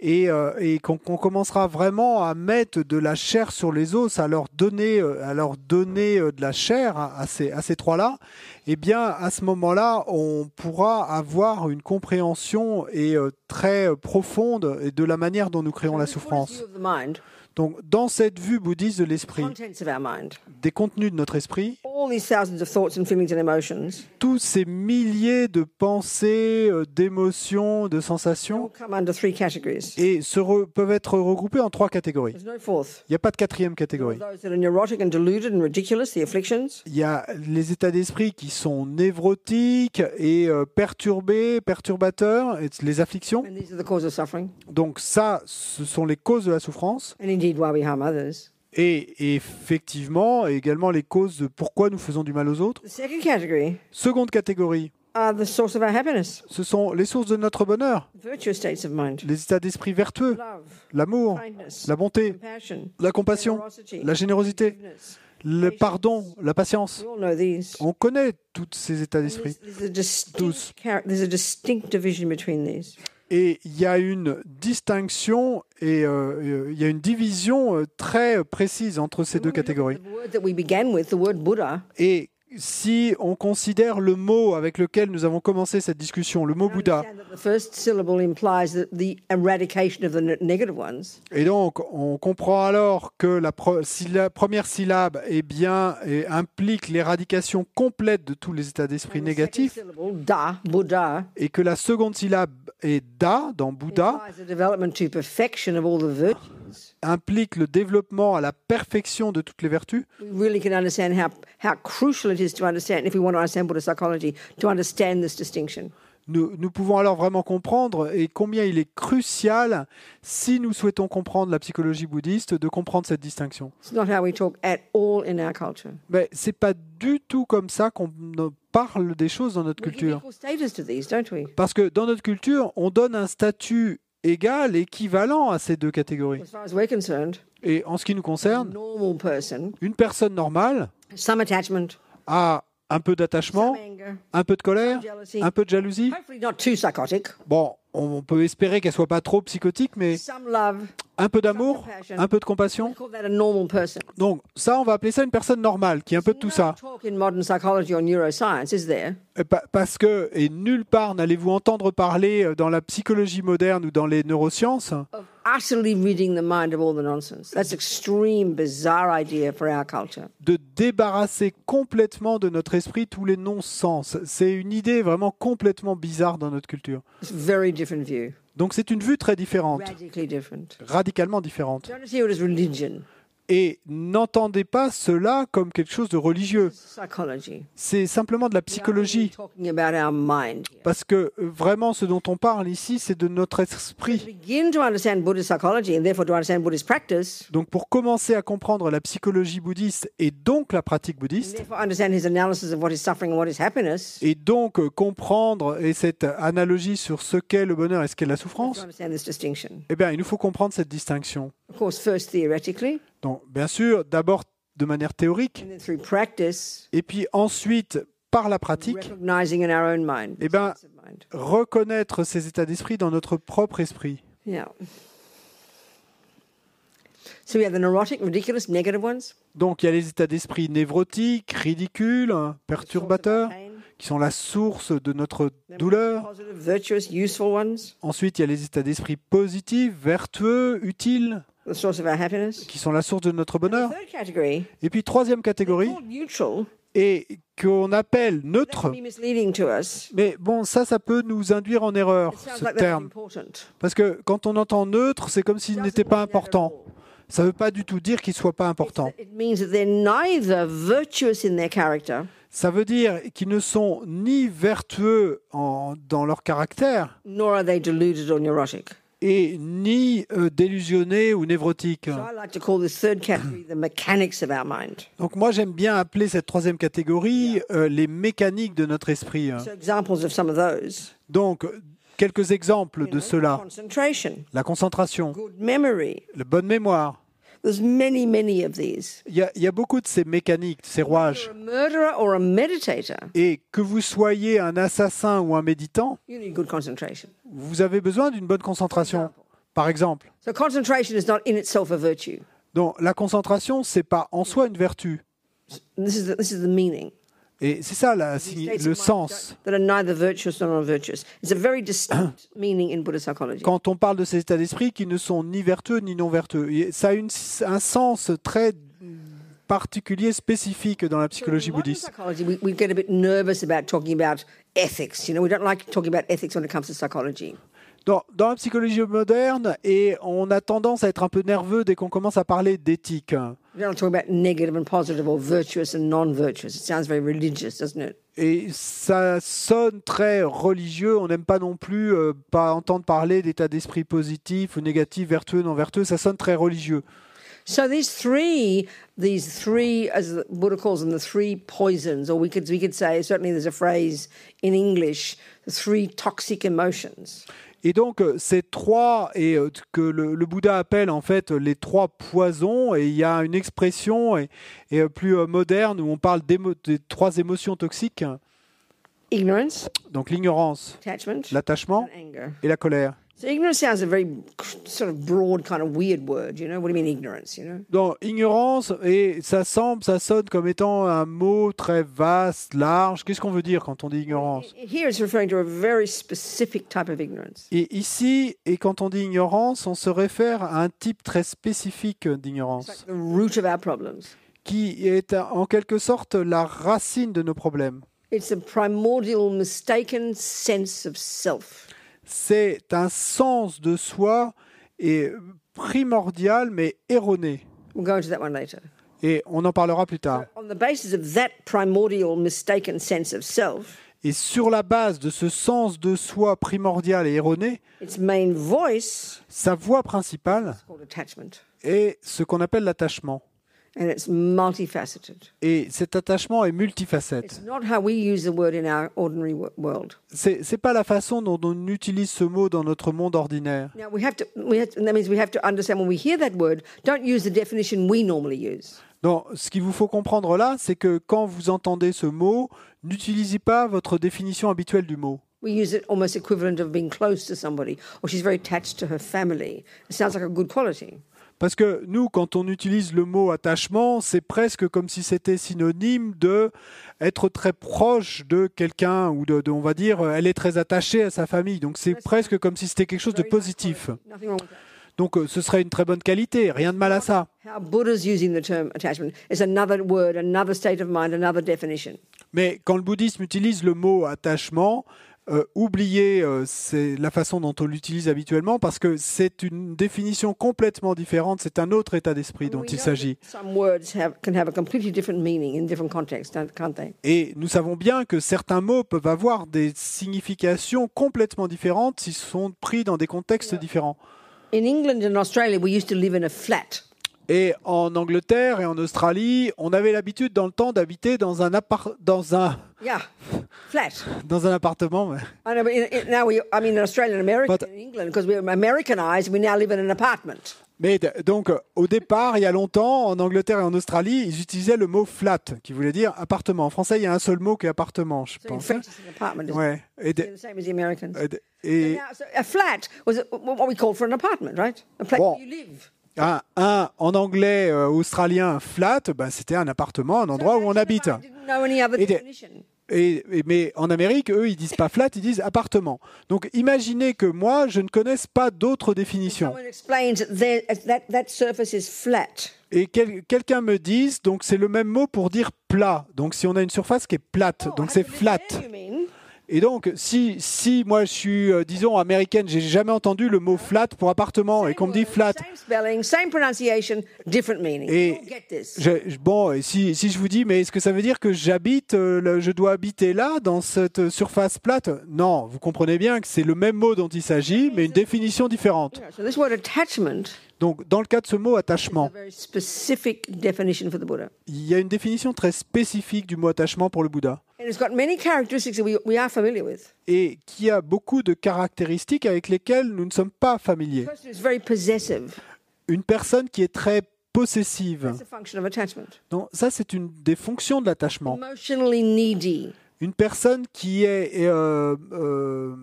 et, euh, et qu'on commencera vraiment à mettre de la chair sur les os, à leur donner, euh, à leur donner euh, de la chair à, ces, trois-là, eh bien, à ce moment-là, on pourra avoir une compréhension et euh, très profonde de la manière dont nous créons la souffrance. Donc, dans cette vue bouddhiste de l'esprit, des contenus de notre esprit, all these thousands of thoughts and feelings and emotions tous ces milliers de pensées, euh, d'émotions, de sensations, et se re- peuvent être regroupés en trois catégories. There's no fourth. Il n'y a pas de quatrième catégorie. Il y a les états d'esprit qui sont névrotiques et euh, perturbés, perturbateurs, et les afflictions. Donc ça, ce sont les causes de la souffrance. Indeed why we harm others. Et effectivement, également les causes de pourquoi nous faisons du mal aux autres. The second category. Seconde catégorie, are the source of our happiness, ce sont les sources de notre bonheur, virtuous states of mind, les états d'esprit vertueux, l'amour, la bonté, la compassion, la générosité, le pardon, la patience. We all know these. On connaît tous ces états d'esprit. Tous. Et il y a une distinction et euh, euh, il y a une division euh, très précise entre ces deux catégories. Et si on considère le mot avec lequel nous avons commencé cette discussion, le mot Bouddha, understand that the first syllable implies that the eradication of the ne- negative ones. et donc on comprend alors que la, pre- si la première syllabe eh bien, implique l'éradication complète de tous les états d'esprit négatifs, et que la seconde syllabe est da dans Bouddha, implique le développement à la perfection de toutes les vertus. We really can understand how, how crucial it is to understand, if we want to understand Buddhist psychology, to understand this distinction. Nous, nous pouvons alors vraiment comprendre et combien il est crucial, si nous souhaitons comprendre la psychologie bouddhiste, de comprendre cette distinction. It's not how we talk at all in our culture. Mais c'est pas du tout comme ça qu'on parle des choses dans notre culture. Parce que dans notre culture, on donne un statut égal, équivalent à ces deux catégories. Et en ce qui nous concerne, une personne normale a un peu d'attachement, un peu de colère, un peu de jalousie. Bon, on peut espérer qu'elle soit pas trop psychotique, mais un peu d'amour, un peu de compassion. Donc ça, on va appeler ça une personne normale, qui est un peu de tout ça. pa- Parce que, et nulle part n'allez-vous entendre parler euh, dans la psychologie moderne ou dans les neurosciences Of utterly ridding the mind of all the nonsense. That's extreme, bizarre idea for our culture. de débarrasser complètement de notre esprit tous les non-sens. C'est une idée vraiment complètement bizarre dans notre culture. It's a very different view, Donc c'est une vue très différente, radically different. radicalement différente. Et n'entendez pas cela comme quelque chose de religieux. psychology. C'est simplement de la psychologie. Parce que euh, vraiment ce dont on parle ici, c'est de notre esprit. Donc pour commencer à comprendre la psychologie bouddhiste et donc la pratique bouddhiste, et donc euh, comprendre et cette analogie sur ce qu'est le bonheur et ce qu'est la souffrance, eh bien il nous faut comprendre cette distinction. Donc bien sûr, d'abord de manière théorique, et puis ensuite par la pratique. Eh ben- reconnaître ces états d'esprit dans notre propre esprit. Yeah. So we have the neurotic, ridiculous, negative ones. Donc il y a les états d'esprit névrotiques, ridicules, perturbateurs, qui sont la source de notre douleur. Ensuite, il y a les états d'esprit positifs, vertueux, utiles, the source of our happiness. qui sont la source de notre bonheur. third category, Et puis troisième catégorie, et qu'on appelle neutre. Mais bon, ça, ça peut nous induire en erreur, ce terme. important. Parce que quand on entend neutre, c'est comme s'il n'était pas important. Ça ne veut pas du tout dire qu'il ne soit pas important. that It means that they're neither virtuous in their character Ça veut dire qu'ils ne sont ni vertueux en- dans leur caractère et ni euh, délusionnés ou mind. Donc moi j'aime bien appeler cette troisième catégorie euh, les mécaniques de notre esprit. Those. Donc quelques exemples de cela. La concentration, la bonne mémoire. There's many, many of these. Il y a, il y a beaucoup de ces mécaniques, de ces rouages. Et que vous soyez un assassin ou un méditant, you need good concentration. vous avez besoin d'une bonne concentration. Par exemple. So concentration is not in itself a virtue. Donc la concentration, c'est pas en soi une vertu. This is the, this is the meaning. Et c'est ça la- le sens. Quand on parle de ces états d'esprit qui ne sont ni vertueux ni non vertueux, ça a une- un sens très particulier, spécifique dans la psychologie bouddhiste. Dans, dans la psychologie moderne, et on a tendance à être un peu nerveux dès qu'on commence à parler d'éthique. We don't talk about negative and positive or virtuous and non-virtuous. It sounds very religious, doesn't it? Et ça sonne très religieux. On n'aime pas non plus euh, pas entendre parler d'état d'esprit positif ou négatif, vertueux, non vertueux. Ça sonne très religieux. So these three, these three, as the Buddha calls them, the three poisons, or we could we could say certainly there's a phrase in English, the three toxic emotions. Et donc, euh, ces trois, et euh, que le, le Bouddha appelle en fait les trois poisons, et il y a une expression et, et, euh, plus moderne où on parle des trois émotions toxiques, Ignorance, donc l'ignorance, attachment, l'attachement et la colère. So ignorance sounds a very sort of broad, kind of weird word. You know, what do you mean ignorance? You know, Donc, ignorance, et ça semble, ça sonne comme étant un mot très vaste, large. Qu'est-ce qu'on veut dire quand on dit ignorance? Here it's referring to a very specific type of ignorance. Et ici, et quand on dit ignorance, on se réfère à un type très spécifique It's like d'ignorance, the root of our problems. qui est en quelque sorte la racine de nos problèmes. It's a primordial, mistaken sense of self. C'est un sens de soi et primordial mais erroné. We'll go into that one later. Et on en parlera plus tard. On the basis of that primordial, mistaken sense of self, Et sur la base de ce sens de soi primordial et erroné, its main voice sa voix principale is called attachment, est ce qu'on appelle l'attachement. And it's multifaceted. Et cet attachement est multifacette. It's not how we use the word in our ordinary wo- world. C'est c'est pas la façon dont on utilise ce mot dans notre monde ordinaire. Now we have to. We have to, that means we have to understand when we hear that word. Don't use the definition we normally use. Donc, ce qu'il vous faut comprendre là, c'est que quand vous entendez ce mot, n'utilisez pas votre définition habituelle du mot. We use it almost equivalent of being close to somebody, or she's very attached to her family. It sounds like a good quality. Parce que nous, quand on utilise le mot attachement, c'est presque comme si c'était synonyme de être très proche de quelqu'un ou de, de- on va dire, elle est très attachée à sa famille. Donc c'est presque comme si c'était quelque chose de positif. quality. Nothing wrong with that. Donc euh, ce serait une très bonne qualité, rien de mal à ça. How Buddha's using the term attachment is another word, another state of mind, another definition. Mais quand le bouddhisme utilise le mot attachement, euh, oubliez euh, c'est la façon dont on l'utilise habituellement parce que c'est une définition complètement différente, c'est un autre état d'esprit dont il s'agit. that Some words have, can have a completely different meaning in different contexts, don't- can't they? Et nous savons bien que certains mots peuvent avoir des significations complètement différentes s'ils sont pris dans des contextes différents. In England and Australia, we used to live in a flat. Et en Angleterre et en Australie, on avait l'habitude dans le temps d'habiter dans un appart dans un Yeah, flat. dans un appartement. ouais. I know, but in, in, now we, I mean, in Australia and America, But- in England, because we're Americanized, we now live in an apartment. Mais donc au départ, il y a longtemps, en Angleterre et en Australie, ils utilisaient le mot flat, qui voulait dire appartement. En français, il y a un seul mot qui est appartement, je So pense. Ouais. Et, de- et de- et now, so a flat was what we call for an apartment, right? A place Bon. where you live. Un, un, en anglais euh, australien, flat, ben, c'était un appartement, un endroit où on habite. Et mais en Amérique, eux, ils disent pas flat, ils disent appartement. Donc imaginez que moi, je ne connaisse pas d'autres définitions. Et quel- quelqu'un me dise, donc c'est le même mot pour dire plat. Donc si on a une surface qui est plate, Oh, donc c'est flat. Et donc si, si moi je suis, euh, disons, américaine, j'ai jamais entendu le mot flat pour appartement et qu'on me dit flat. word, Same spelling, same pronunciation, different meaning. Et je- bon, et si, si je vous dis, mais est-ce que ça veut dire que j'habite, euh, je dois habiter là, dans cette surface plate? Non, vous comprenez bien que c'est le même mot dont il s'agit, mais une définition différente. Donc, dans le cas de ce mot attachement, il y a une définition très spécifique du mot attachement pour le Bouddha. Et qui a beaucoup de caractéristiques avec lesquelles nous ne sommes pas familiers. Une personne qui est très possessive. Donc, ça, c'est une des fonctions de l'attachement. Une personne qui est euh, euh,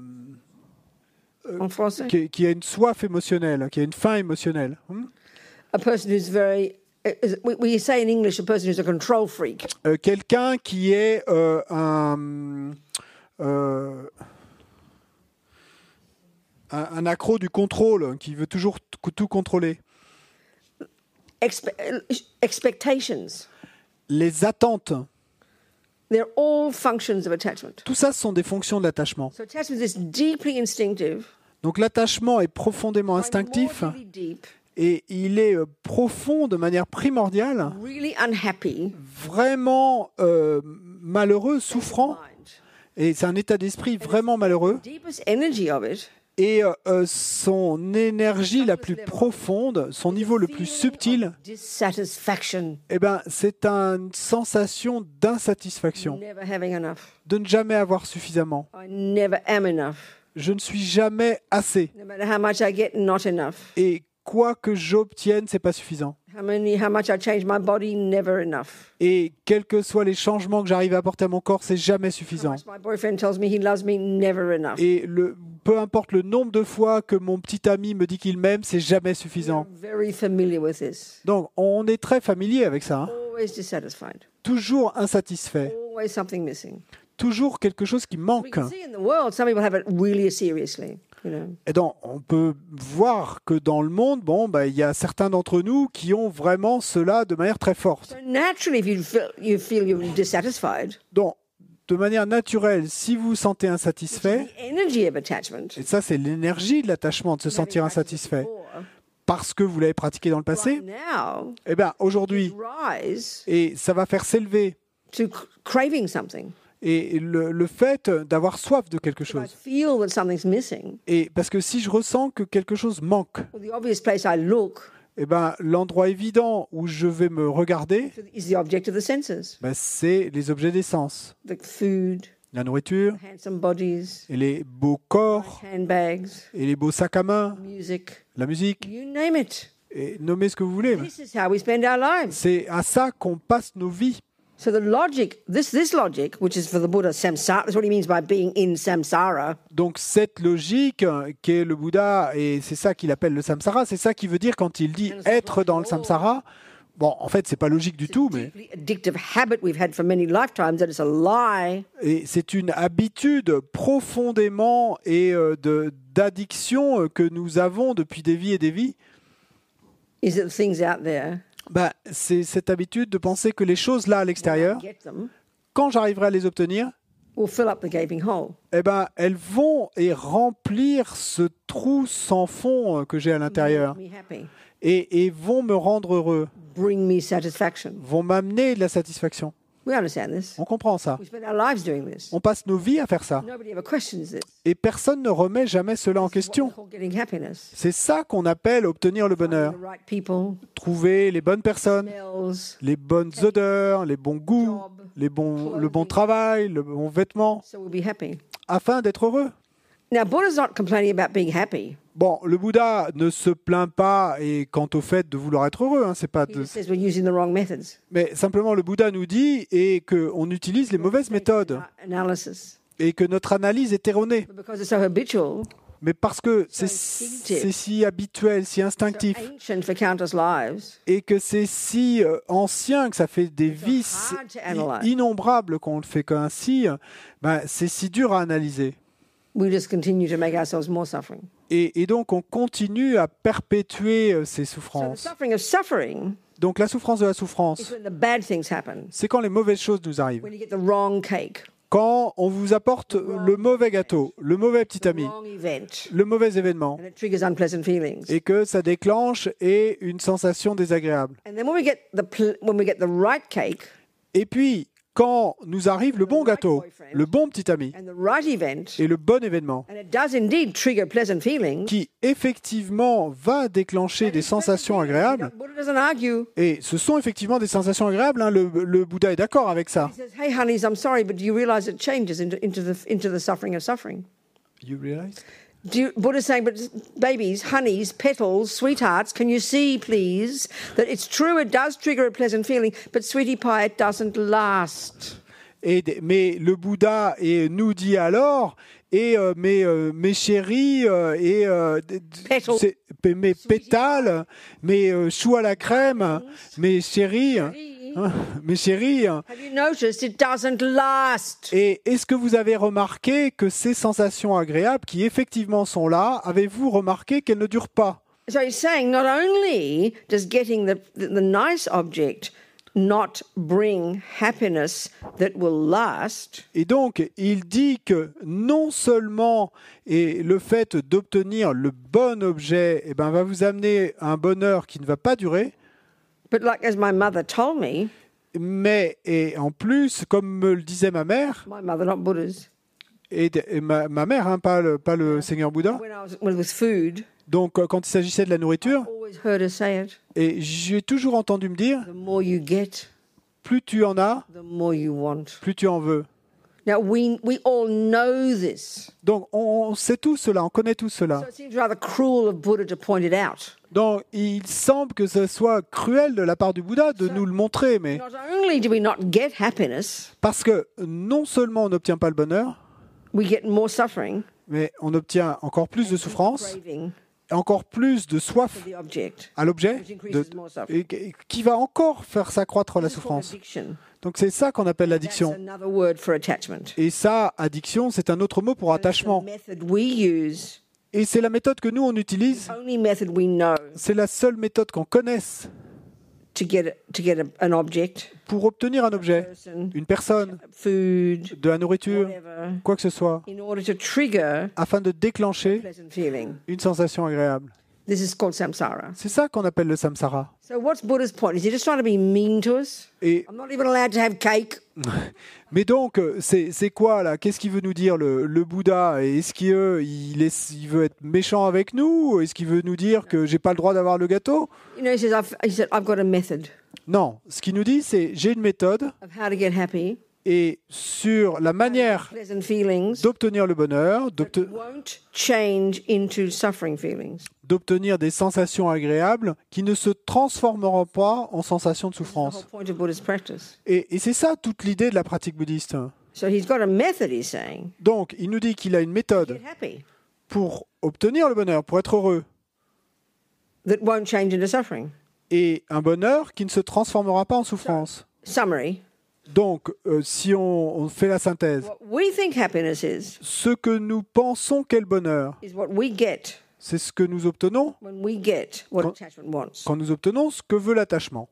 En français. qui, qui a une soif émotionnelle, qui a une faim émotionnelle. Hmm? A person who's very, is- we, say in English, a person who's a control freak. Euh, Quelqu'un qui est euh, un, euh, un un accro du contrôle, qui veut toujours tout contrôler. Expe- expectations. Les attentes, They're all functions of attachment. tout ça, ce sont des fonctions de l'attachement. So attachment is deeply instinctive, Donc l'attachement est profondément instinctif et il est euh, profond de manière primordiale, vraiment euh, malheureux, souffrant, et c'est un état d'esprit vraiment malheureux. Et euh, son énergie la plus profonde, son niveau le plus subtil, eh ben, c'est une sensation d'insatisfaction, de ne jamais avoir suffisamment. Je ne suis jamais assez. No matter how much I get, not enough. Et quoi que j'obtienne, c'est pas suffisant. How many, how much I change my body, never enough. Et quels que soient les changements que j'arrive à apporter à mon corps, c'est jamais How suffisant. much my boyfriend tells me he loves me, never enough. Et le, peu importe le nombre de fois que mon petit ami me dit qu'il m'aime, c'est jamais suffisant. very familiar with this. Donc on est très familier avec ça. hein. Always dissatisfied. Toujours insatisfait. Always something missing. Toujours quelque chose qui manque. Et donc on peut voir que dans le monde, bon, bah, il y a certains d'entre nous qui ont vraiment cela de manière très forte. so naturally, if you feel you feel you're dissatisfied, Donc de manière naturelle, si vous vous sentez insatisfait, et ça c'est l'énergie de l'attachement, de se sentir insatisfait, parce que vous l'avez pratiqué dans le passé, eh bien aujourd'hui, et ça va faire s'élever et le, le fait d'avoir soif de quelque chose. Et parce que si je ressens que quelque chose manque, eh ben, l'endroit évident où je vais me regarder, is the object of the senses, ben, c'est les objets des sens. the food, La nourriture, et les beaux corps, et les beaux sacs à main, la musique, you name it. et nommez ce que vous voulez. This is how we spend our lives. C'est à ça qu'on passe nos vies. So the logic, this this logic, which is for the Buddha samsara, that's what he means by being in samsara. Donc cette logique euh, qu'est le Bouddha, et c'est ça qu'il appelle le samsara, c'est ça qui veut dire quand il dit être dans le samsara, Bon, en fait, c'est pas logique du tout, mais et c'est une habitude profondément et euh, de d'addiction euh, que nous avons depuis des vies et des vies. Is that the things out there, Bah, c'est cette habitude de penser que les choses là à l'extérieur, quand j'arriverai à les obtenir, will fill up the gaping hole. eh ben, elles vont et remplir ce trou sans fond euh, que j'ai à l'intérieur et, et vont me rendre heureux, Bring me satisfaction. vont m'amener de la satisfaction. We understand this. On comprend ça. We spend our lives doing this. On passe nos vies à faire ça. Nobody ever questions this. Et personne ne remet jamais cela en question. C'est ça qu'on appelle obtenir le bonheur. Trouver les bonnes personnes, les bonnes odeurs, les bons goûts, les bons, le bon travail, le bon vêtement, so we'll be happy. afin d'être heureux. Now, Buddha's not complaining about being happy. Bon, le Bouddha ne se plaint pas et quant au fait de vouloir être heureux, hein, c'est pas de- mais simplement le Bouddha nous dit et que on utilise les mauvaises méthodes. Et que notre analyse est erronée. But because it's so habitual, Mais parce que c'est si habituel, si instinctif. Et que c'est si euh, ancien que ça fait des vices innombrables qu'on le fait qu'ainsi, ben, c'est si dur à analyser. Et, et donc on continue à perpétuer euh, ces souffrances. suffering of suffering Donc la souffrance de la souffrance, c'est quand les mauvaises choses nous arrivent. when you get the wrong cake, Quand on vous apporte le mauvais gâteau, le mauvais petit the ami, le mauvais événement, et que ça déclenche et une sensation désagréable. And then when we get the pl- when we get the right cake Et puis, quand nous arrive le bon gâteau, le bon petit ami, et le bon événement, qui effectivement va déclencher des sensations agréables, et ce sont effectivement des sensations agréables, hein, le, le Bouddha est d'accord avec ça. He says, "Hey, honeys, I'm sorry, but do you realize? It changes into, into the into the suffering of suffering?" You realize? Do Buddha's saying, but babies, honeys, petals, sweethearts, can you see, please, that it's true it does trigger a pleasant feeling, but sweetie pie, it doesn't last. Et mais le Bouddha et nous dit alors, et euh, mes, euh, mes chéris, euh, et euh, d- d- Pétaux. c'est- p- mes pétales, mes euh, choux à la crème, mes chéris, mes chéris. hein. Have you noticed it doesn't last? Et est-ce que vous avez remarqué que ces sensations agréables qui effectivement sont là, avez-vous remarqué qu'elles ne durent pas? So he's saying not only does getting the, the, the nice object not bring happiness that will last, Et donc, il dit que non seulement et le fait d'obtenir le bon objet eh ben, va vous amener un bonheur qui ne va pas durer, but like as my mother told me, mais et en plus, comme me le disait ma mère, my mother, not Buddha's, et, et ma, ma mère, hein, pas, le, pas le Seigneur Bouddha, when I was when it was food, donc euh, quand il s'agissait de la nourriture, heard her say it. et j'ai toujours entendu me dire, The more you get, plus tu en as, the more you want. plus tu en veux. Now we we all know this. Donc on, sait tout cela, on connaît tout cela. So it seems rather cruel of Buddha to point it out. Donc il semble que ce soit cruel de la part du Bouddha de nous le montrer, mais Not only do we not get happiness, parce que non seulement on n'obtient pas le bonheur, we get more suffering, mais on obtient encore plus de souffrance, craving encore plus de soif à l'objet, qui va encore faire s'accroître la souffrance. Donc c'est ça qu'on appelle l'addiction. Et ça, addiction, c'est un autre mot pour attachement. method we use, Et c'est la méthode que nous, on utilise. only method we know C'est la seule méthode qu'on connaisse to get to get a, an object, pour obtenir un objet, person, une personne, food, de la nourriture, whatever, quoi que ce soit, in order to trigger afin de déclencher une sensation agréable. This is called samsara. C'est ça qu'on appelle le samsara. So what's Buddha's point? Is he just trying to be mean to us? Et, I'm not even allowed to have cake. mais donc, euh, c'est quoi là? Qu'est-ce qu'il veut nous dire le, le Bouddha? Est-ce qu'il euh, il est- il veut être méchant avec nous? Est-ce qu'il veut nous dire que j'ai pas le droit d'avoir le gâteau? You know, he says, I've, he said, I've got a method Non, ce qu'il nous dit, c'est j'ai une méthode of how to get happy, et sur la manière d'obtenir le bonheur, d'obtenir des sensations agréables qui ne se transformeront pas en sensations de souffrance. Et, et c'est ça toute l'idée de la pratique bouddhiste. Donc, il nous dit qu'il a une méthode pour obtenir le bonheur, pour être heureux, that won't change into suffering. et un bonheur qui ne se transformera pas en souffrance. Donc, euh, si on, on fait la synthèse, what we think happiness is, ce que nous pensons qu'est le bonheur, c'est ce que nous obtenons Quand- nous obtenons ce que veut l'attachement.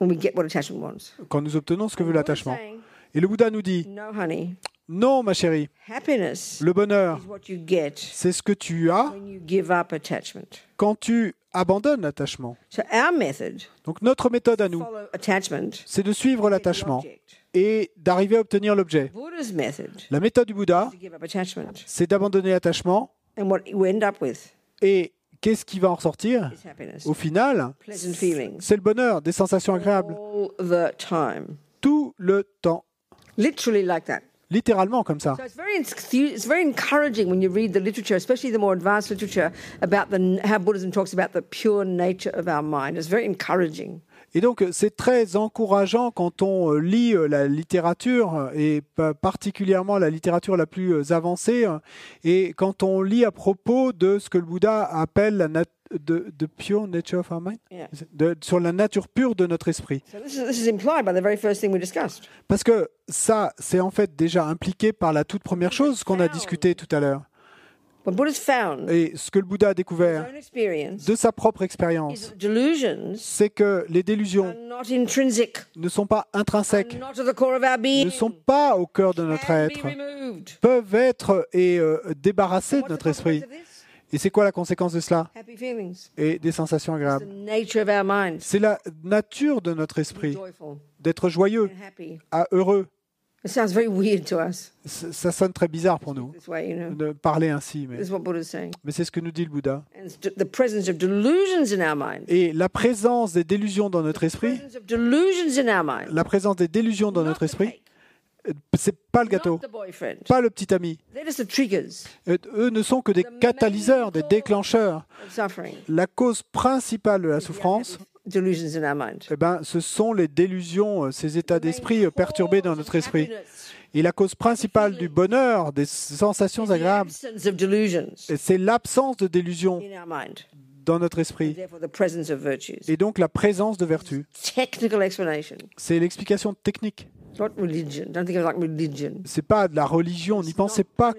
When we get what attachment wants. Quand nous obtenons ce que veut l'attachement. Et le Bouddha nous dit, non ma chérie, Happiness le bonheur, is what you get c'est ce que tu as when you give up attachment. quand tu abandonnes l'attachement. So our method, Donc notre méthode à nous, follow attachment, c'est de suivre the l'attachement object. et d'arriver à obtenir l'objet. La méthode du Bouddha, c'est d'abandonner l'attachement And what we end up with et qu'est-ce qui va en ressortir is happiness. Au final, Pleasant feelings. c'est le bonheur, des sensations agréables, All the time. tout le temps, Literally like that. littéralement comme ça. So it's very enth- it's very encouraging when you read the literature, especially the more advanced literature about the how Buddhism talks about the pure nature of our mind. It's very encouraging. Et donc c'est très encourageant quand on euh, lit euh, la littérature euh, et pa- particulièrement la littérature la plus euh, avancée euh, et quand on lit à propos de ce que le Bouddha appelle la nat- de, de pure nature of our mind, Yeah. de- sur la nature pure de notre esprit. Parce que ça, c'est en fait déjà impliqué par la toute première chose qu'on a discuté tout à l'heure. Et ce que le Bouddha a découvert de sa propre expérience, c'est que les délusions ne sont pas intrinsèques, ne sont pas au cœur de notre être, peuvent être et euh, débarrassés de notre esprit. Et c'est quoi la conséquence de cela? Happy feelings. Et des sensations agréables. C'est la nature de notre esprit d'être joyeux, à heureux. It sounds very weird to us C- Ça sonne très bizarre pour nous this way, you know. de parler ainsi, mais, c'est ce que nous dit le Bouddha. And it's the presence of delusions in our mind. Et la présence des délusions dans notre esprit, Presence of delusions in our mind. la présence des délusions dans Not notre the esprit, euh, c'est pas le gâteau, pas le petit ami. Euh, Eux ne sont que des catalyseurs, des déclencheurs. La cause principale de la souffrance, Delusions in our mind. eh ben, ce sont les délusions, euh, ces états d'esprit euh, perturbés dans notre esprit. Et la cause principale du bonheur, des sensations agréables, c'est l'absence de délusions dans notre esprit. Et donc la présence de vertu. Technical explanation. C'est l'explication technique. It's not religion. Don't think of it like religion. C'est pas de la religion. N'y pensez Not pas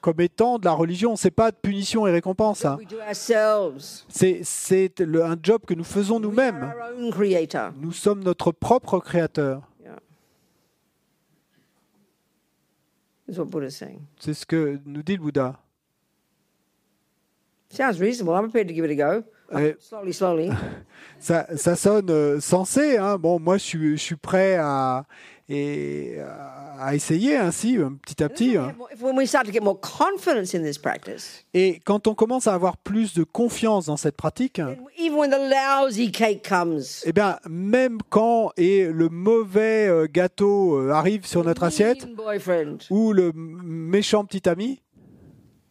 comme étant de la religion. C'est pas de punition et récompense. hein. We do ourselves. C'est un job que nous faisons We nous-mêmes. are our own creator. Nous sommes notre propre créateur. C'est ce que nous dit le Bouddha. Sounds reasonable. I'm prepared to give it a go. Eh, Slowly, slowly. ça, ça sonne euh, sensé. Hein. Bon, moi, je suis, je suis prêt à, et, à essayer ainsi, euh, petit à petit. hein. If- When we start to get more confidence in this practice, Et quand on commence à avoir plus de confiance dans cette pratique, then even when the lousy cake comes, eh bien, même quand et le mauvais euh, gâteau arrive sur notre assiette, ou le méchant petit ami,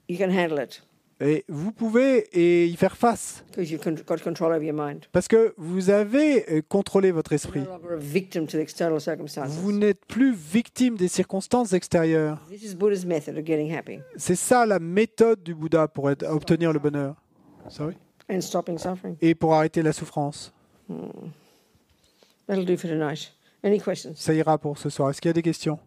you can handle it et vous pouvez et y faire face. because you've con- got control over your mind. Parce que vous avez euh, contrôlé votre esprit. no longer a victim to the external circumstances. Vous n'êtes plus victime des circonstances extérieures. This is Buddha's method of getting happy C'est ça la méthode du Bouddha pour être- obtenir le bonheur. Sorry? and stopping suffering. Et pour arrêter la souffrance. That'll do for tonight. Any questions? Ça ira pour ce soir. Est-ce qu'il y a des questions?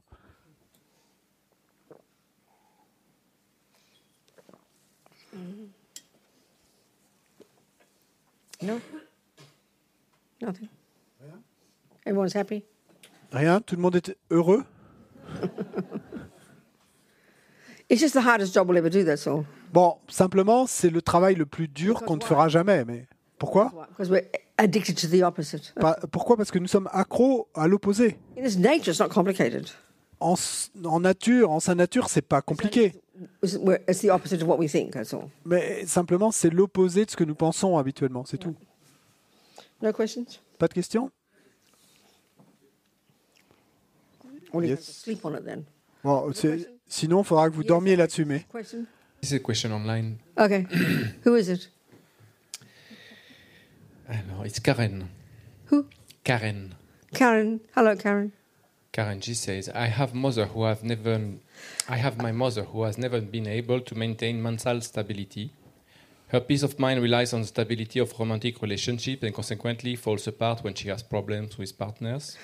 No? Nothing? Everyone's happy? Rien? Tout le monde est heureux? It's just the hardest job we'll ever do, that's all. Bon, simplement, c'est le travail le plus dur qu'on ne fera jamais. Mais pourquoi? Because we're addicted to the opposite. Pas- Pourquoi? Parce que nous sommes accros à l'opposé. In its nature, it's not complicated. En, s- en nature, en sa nature, c'est pas compliqué. It's, we're- it's the opposite of what we think, that's all. Mais simplement, c'est l'opposé de ce que nous pensons habituellement. C'est tout. No questions? Pas de questions? Yes. have to sleep on it then? Bon, c'est- Sinon, il faudra que vous dormiez là-dessus. Mais Question? This is a question online? Okay. Who is it? Alors, it's Karen. Who? Karen. Karen. Hello, Karen. Karen, she says, I have mother who have never, I have my mother who has never been able to maintain mental stability. Her peace of mind relies on the stability of romantic relationships and consequently falls apart when she has problems with partners.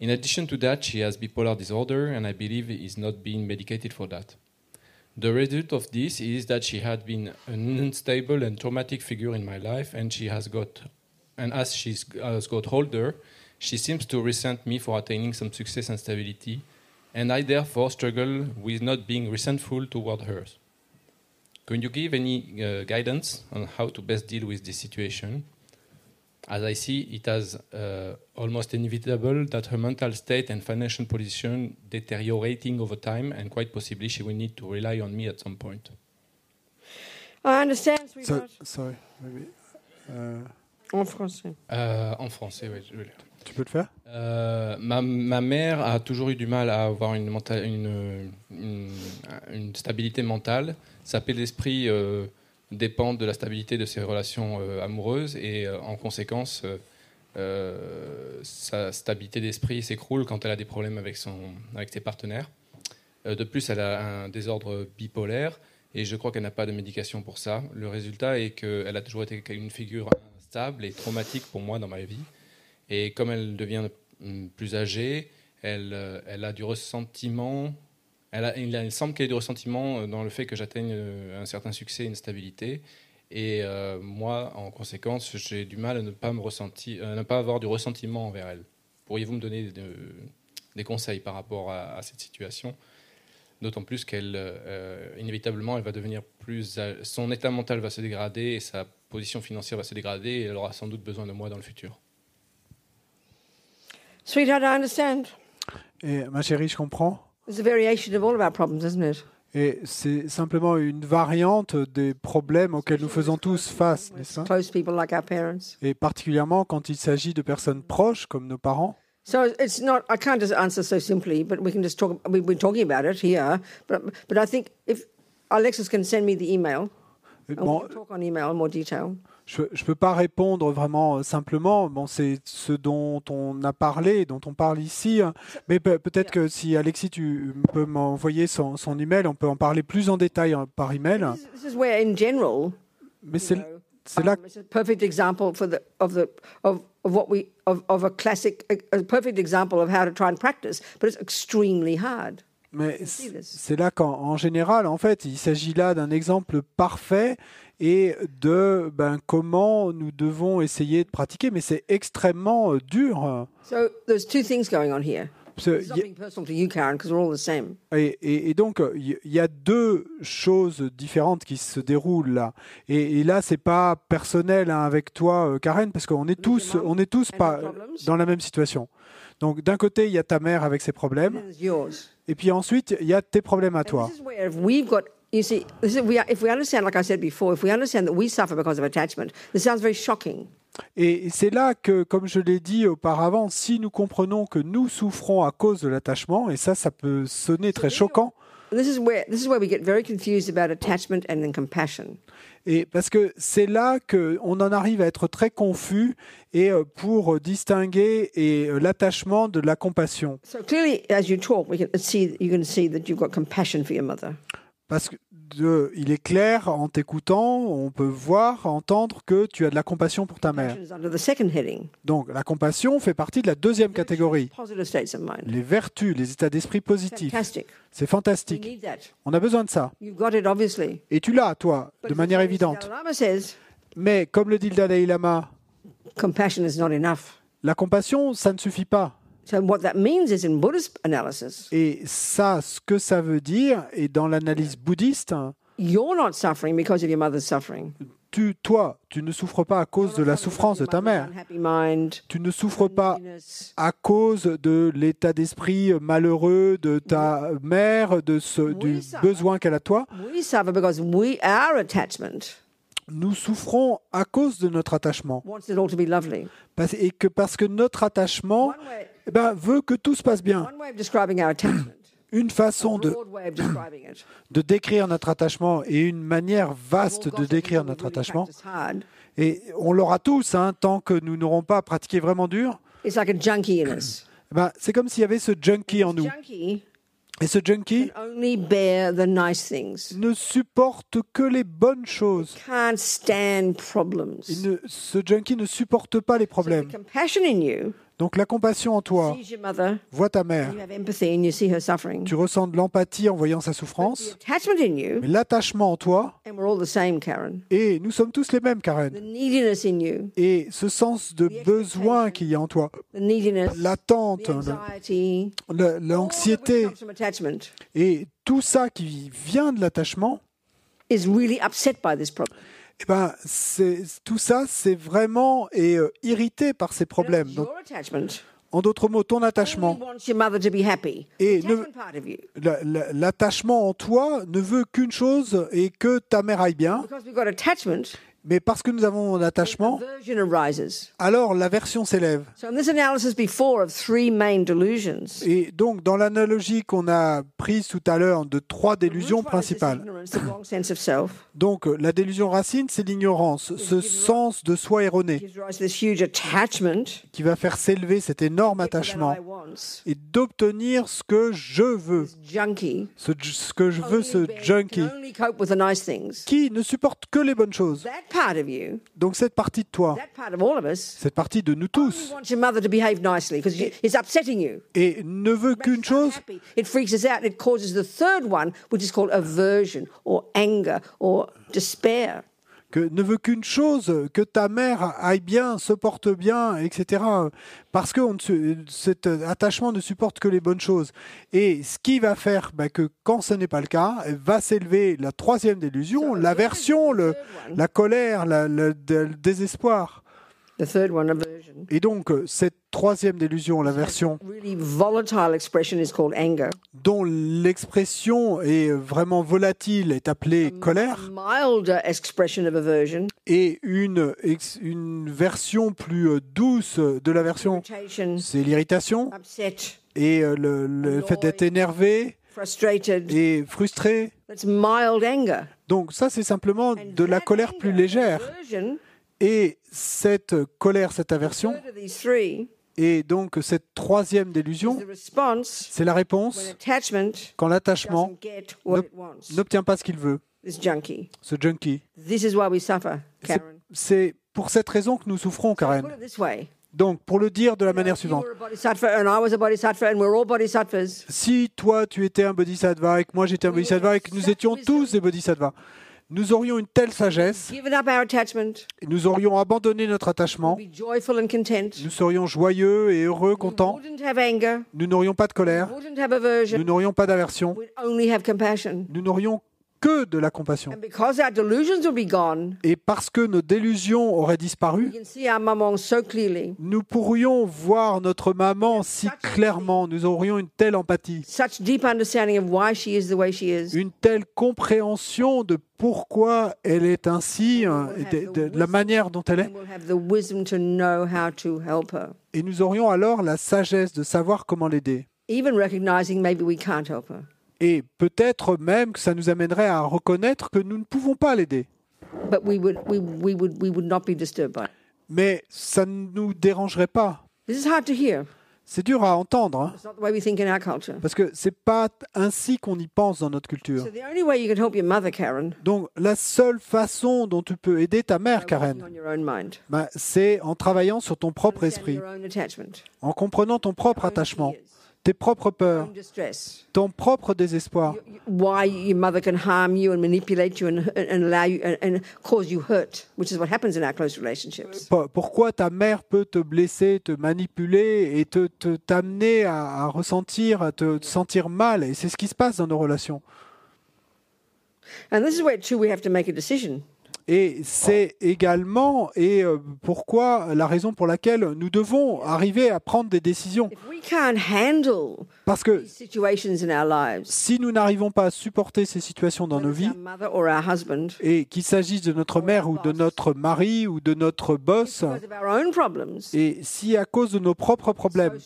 In addition to that, she has bipolar disorder and I believe is not being medicated for that. The result of this is that she had been an unstable and traumatic figure in my life and she has got and as she has got older, she seems to resent me for attaining some success and stability and I therefore struggle with not being resentful toward her. Can you give any uh, guidance on how to best deal with this situation? As I see, it as uh, almost inevitable that her mental state and financial position deteriorating over time, and quite possibly she will need to rely on me at some point. I understand, So, sorry, maybe. Euh, En français. Euh, en français, oui. je tu peux le faire Euh, ma, mère a toujours eu du mal à avoir une, stabilité mentale. Sa paix d'esprit euh, dépend de la stabilité de ses relations euh, amoureuses et en conséquence, sa stabilité d'esprit s'écroule quand elle a des problèmes avec, avec ses partenaires. De plus, elle a un désordre bipolaire et je crois qu'elle n'a pas de médication pour ça. Le résultat est qu'elle a toujours été une figure instable et traumatique pour moi dans ma vie. Et comme elle devient plus âgée, elle, euh, elle a du ressentiment. Elle, a- il, semble qu'elle ait du ressentiment euh, dans le fait que j'atteigne euh, un certain succès et une stabilité. Et moi, en conséquence, j'ai du mal à ne pas, me ressentir, à ne pas avoir du ressentiment envers elle. Pourriez-vous me donner de- des conseils par rapport à, cette situation? D'autant plus qu'elle, inévitablement, elle va devenir plus. Son état mental va se dégrader et sa position financière va se dégrader et elle aura sans doute besoin de moi dans le futur. Sweetheart, I understand. Et ma chérie, je comprends. It's a variation of all of our problems, isn't it? Et c'est simplement une variante des problèmes auxquels nous faisons tous face, n'est-ce pas? Close people like our parents. Et particulièrement quand il s'agit de personnes proches comme nos parents. So it's not. I can't just answer so simply, but we can just talk. We've been talking about it here, but but I think if Alexis can send me the email, Bon, can talk on email in more detail. je ne peux pas répondre vraiment euh, simplement. Bon, c'est ce dont on a parlé, dont on parle ici. hein. Mais pe- peut-être que si Alexis, tu peux m'envoyer son, son email, on peut en parler plus en détail hein, par email. This, is- this is where, in general, Mais c'est c'est là um, it's a perfect example for the of the of, of what we of, of a classic a, a perfect example of how to try and practice, but it's extremely hard. Mais c'est là qu'en en général, en fait, il s'agit là d'un exemple parfait et de ben, comment nous devons essayer de pratiquer. Mais c'est extrêmement euh, dur. So there's two things going on here. Parce que It's not y- being personal to you, Karen, because we're all the same. Et, et- et donc, euh, il y, y a deux choses différentes qui se déroulent là. Et, et là, c'est pas personnel hein, avec toi, euh, Karen, parce qu'on est tous, on est tous pas dans la même situation. Donc, d'un côté, il y a ta mère avec ses problèmes, et puis ensuite, il y a tes problèmes à toi. if we've got, you see, this is, we are, if we understand, like I said before, if we understand that we suffer because of attachment, this sounds very shocking. Et c'est là que, comme je l'ai dit auparavant, si nous comprenons que nous souffrons à cause de l'attachement, et ça, ça peut sonner très choquant, this is where this is where we get very confused about attachment and then compassion. Et parce que c'est là qu'on en arrive à être très confus et euh, pour distinguer et euh, l'attachement de la compassion. So clearly, as you talk, we can see you can see that you've got compassion for your mother. Parce que de- il est clair en t'écoutant, on peut voir, entendre que tu as de la compassion pour ta mère. Donc la compassion fait partie de la deuxième catégorie. Les vertus, les états d'esprit positifs. C'est fantastique. On a besoin de ça. Et tu l'as, toi, de manière évidente. Mais comme le dit le Dalai Lama, compassion is not enough. la compassion, ça ne suffit pas. So what that means is, in Buddhist analysis, Et ça, ce que ça veut dire, et dans l'analyse bouddhiste, you're not suffering because of your mother's suffering. tu, toi, tu ne souffres pas à cause de la souffrance de ta mère. Tu ne souffres pas à cause de l'état d'esprit malheureux de ta mère, de ce, du besoin qu'elle a toi. We suffer because we, our attachment, Nous souffrons à cause de notre attachement. Et que parce que notre attachement eh ben, veut que tout se passe bien. Une façon de, décrire notre attachement et une manière vaste de décrire notre attachement. Et on l'aura tous, hein, tant que nous n'aurons pas pratiqué vraiment dur. Eh ben, c'est comme s'il y avait ce junkie en nous. Et ce junkie ne supporte que les bonnes choses. Il ne- ce junkie ne supporte pas les problèmes. Donc la compassion en toi, vois ta mère, tu ressens de l'empathie en voyant sa souffrance, mais l'attachement en toi, et nous sommes tous les mêmes, Karen, et ce sens de besoin qu'il y a en toi, l'attente, l'anxiété, et tout ça qui vient de l'attachement, eh ben, tout ça, c'est vraiment et, euh, irrité par ces problèmes. Donc, en d'autres mots, ton attachement. Et l'attachement en toi ne veut qu'une chose et que ta mère aille bien, Mais parce que nous avons un attachement, alors l'aversion s'élève. Et donc, dans l'analogie qu'on a prise tout à l'heure de trois délusions principales, donc la délusion racine, c'est l'ignorance, ce sens de soi erroné qui va faire s'élever cet énorme attachement et d'obtenir ce que je veux, ce, ce que je veux, ce junkie, qui ne supporte que les bonnes choses. That part of you, Donc cette partie de toi, that part of all of us, cette partie de nous tous, wants your mother to behave nicely because it's upsetting you. et ne veut qu'une chose, unhappy. It freaks us out. It causes the third one, which is called aversion or anger or despair. Que ne veut qu'une chose, que ta mère aille bien, se porte bien, etc. Parce que on cet attachement ne supporte que les bonnes choses. Et ce qui va faire bah, que quand ce n'est pas le cas, va s'élever la troisième délusion, l'aversion, le, la colère, la- le, le désespoir. The third one, aversion. Et donc euh, cette troisième délusion, called anger. dont l'expression est vraiment volatile, est appelée colère. Et une, une version plus euh, douce de la version, irritation, c'est l'irritation et euh, le, le fait d'être énervé et frustré. That's mild anger. Donc ça, c'est simplement de la colère plus légère. Et cette colère, cette aversion, et donc cette troisième is délusion, c'est la réponse quand l'attachement n'obtient pas ce qu'il veut, ce junkie. C'est- pour cette raison que nous souffrons, Karen. Donc, pour le dire de la manière suivante, si toi tu étais un bodhisattva et que moi j'étais un bodhisattva et que nous étions tous des bodhisattvas, nous aurions une telle sagesse, nous aurions abandonné notre attachement, nous serions joyeux et heureux, contents, nous n'aurions pas de colère, nous n'aurions pas d'aversion, nous n'aurions que de la compassion. Et parce que nos délusions auraient disparu, nous pourrions voir notre maman si clairement, nous aurions une telle empathie, une telle compréhension de pourquoi elle est ainsi, hein, de, de- la manière dont elle est. And we'll have the wisdom to know how to help her. Et nous aurions alors la sagesse de savoir comment l'aider. Et peut-être même que ça nous amènerait à reconnaître que nous ne pouvons pas l'aider. Mais ça ne nous dérangerait pas. C'est dur à entendre, hein, parce que c'est pas ainsi qu'on y pense dans notre culture. Donc la seule façon dont tu peux aider ta mère, Karen, bah, c'est en travaillant sur ton propre esprit, en comprenant ton propre attachement, tes propres peurs, ton propre désespoir, y- y- why your mother can harm you and manipulate you and, and allow you and, and cause you hurt, which is what happens in our close relationships. Po- pourquoi ta mère peut te blesser, te manipuler et te te- t'amener à, à ressentir, à te sentir mal? Et c'est ce qui se passe dans nos relations. And this is where too we have to make a decision. Et c'est également et euh, pourquoi la raison pour laquelle nous devons arriver à prendre des décisions. Parce que si nous n'arrivons pas à supporter ces situations dans nos vies, et qu'il s'agisse de notre mère ou de notre mari ou de notre boss, et si à cause de nos propres problèmes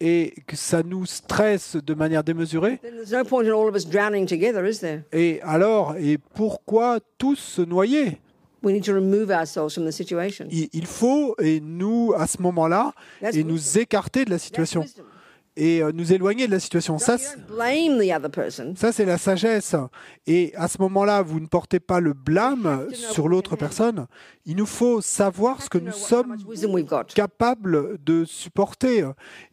et que ça nous stresse de manière démesurée, then there's no point in all of us drowning together, is there? et alors, et pourquoi tous se noyer? We need to remove ourselves from the situation. il, faut, et nous, à ce moment-là, et nous écarter de la situation. Et euh, nous éloigner de la situation. Ça, ça c'est la sagesse. Et à ce moment-là, vous ne portez pas le blâme sur l'autre personne. Il nous faut savoir ce que nous know what- how sommes capables de supporter.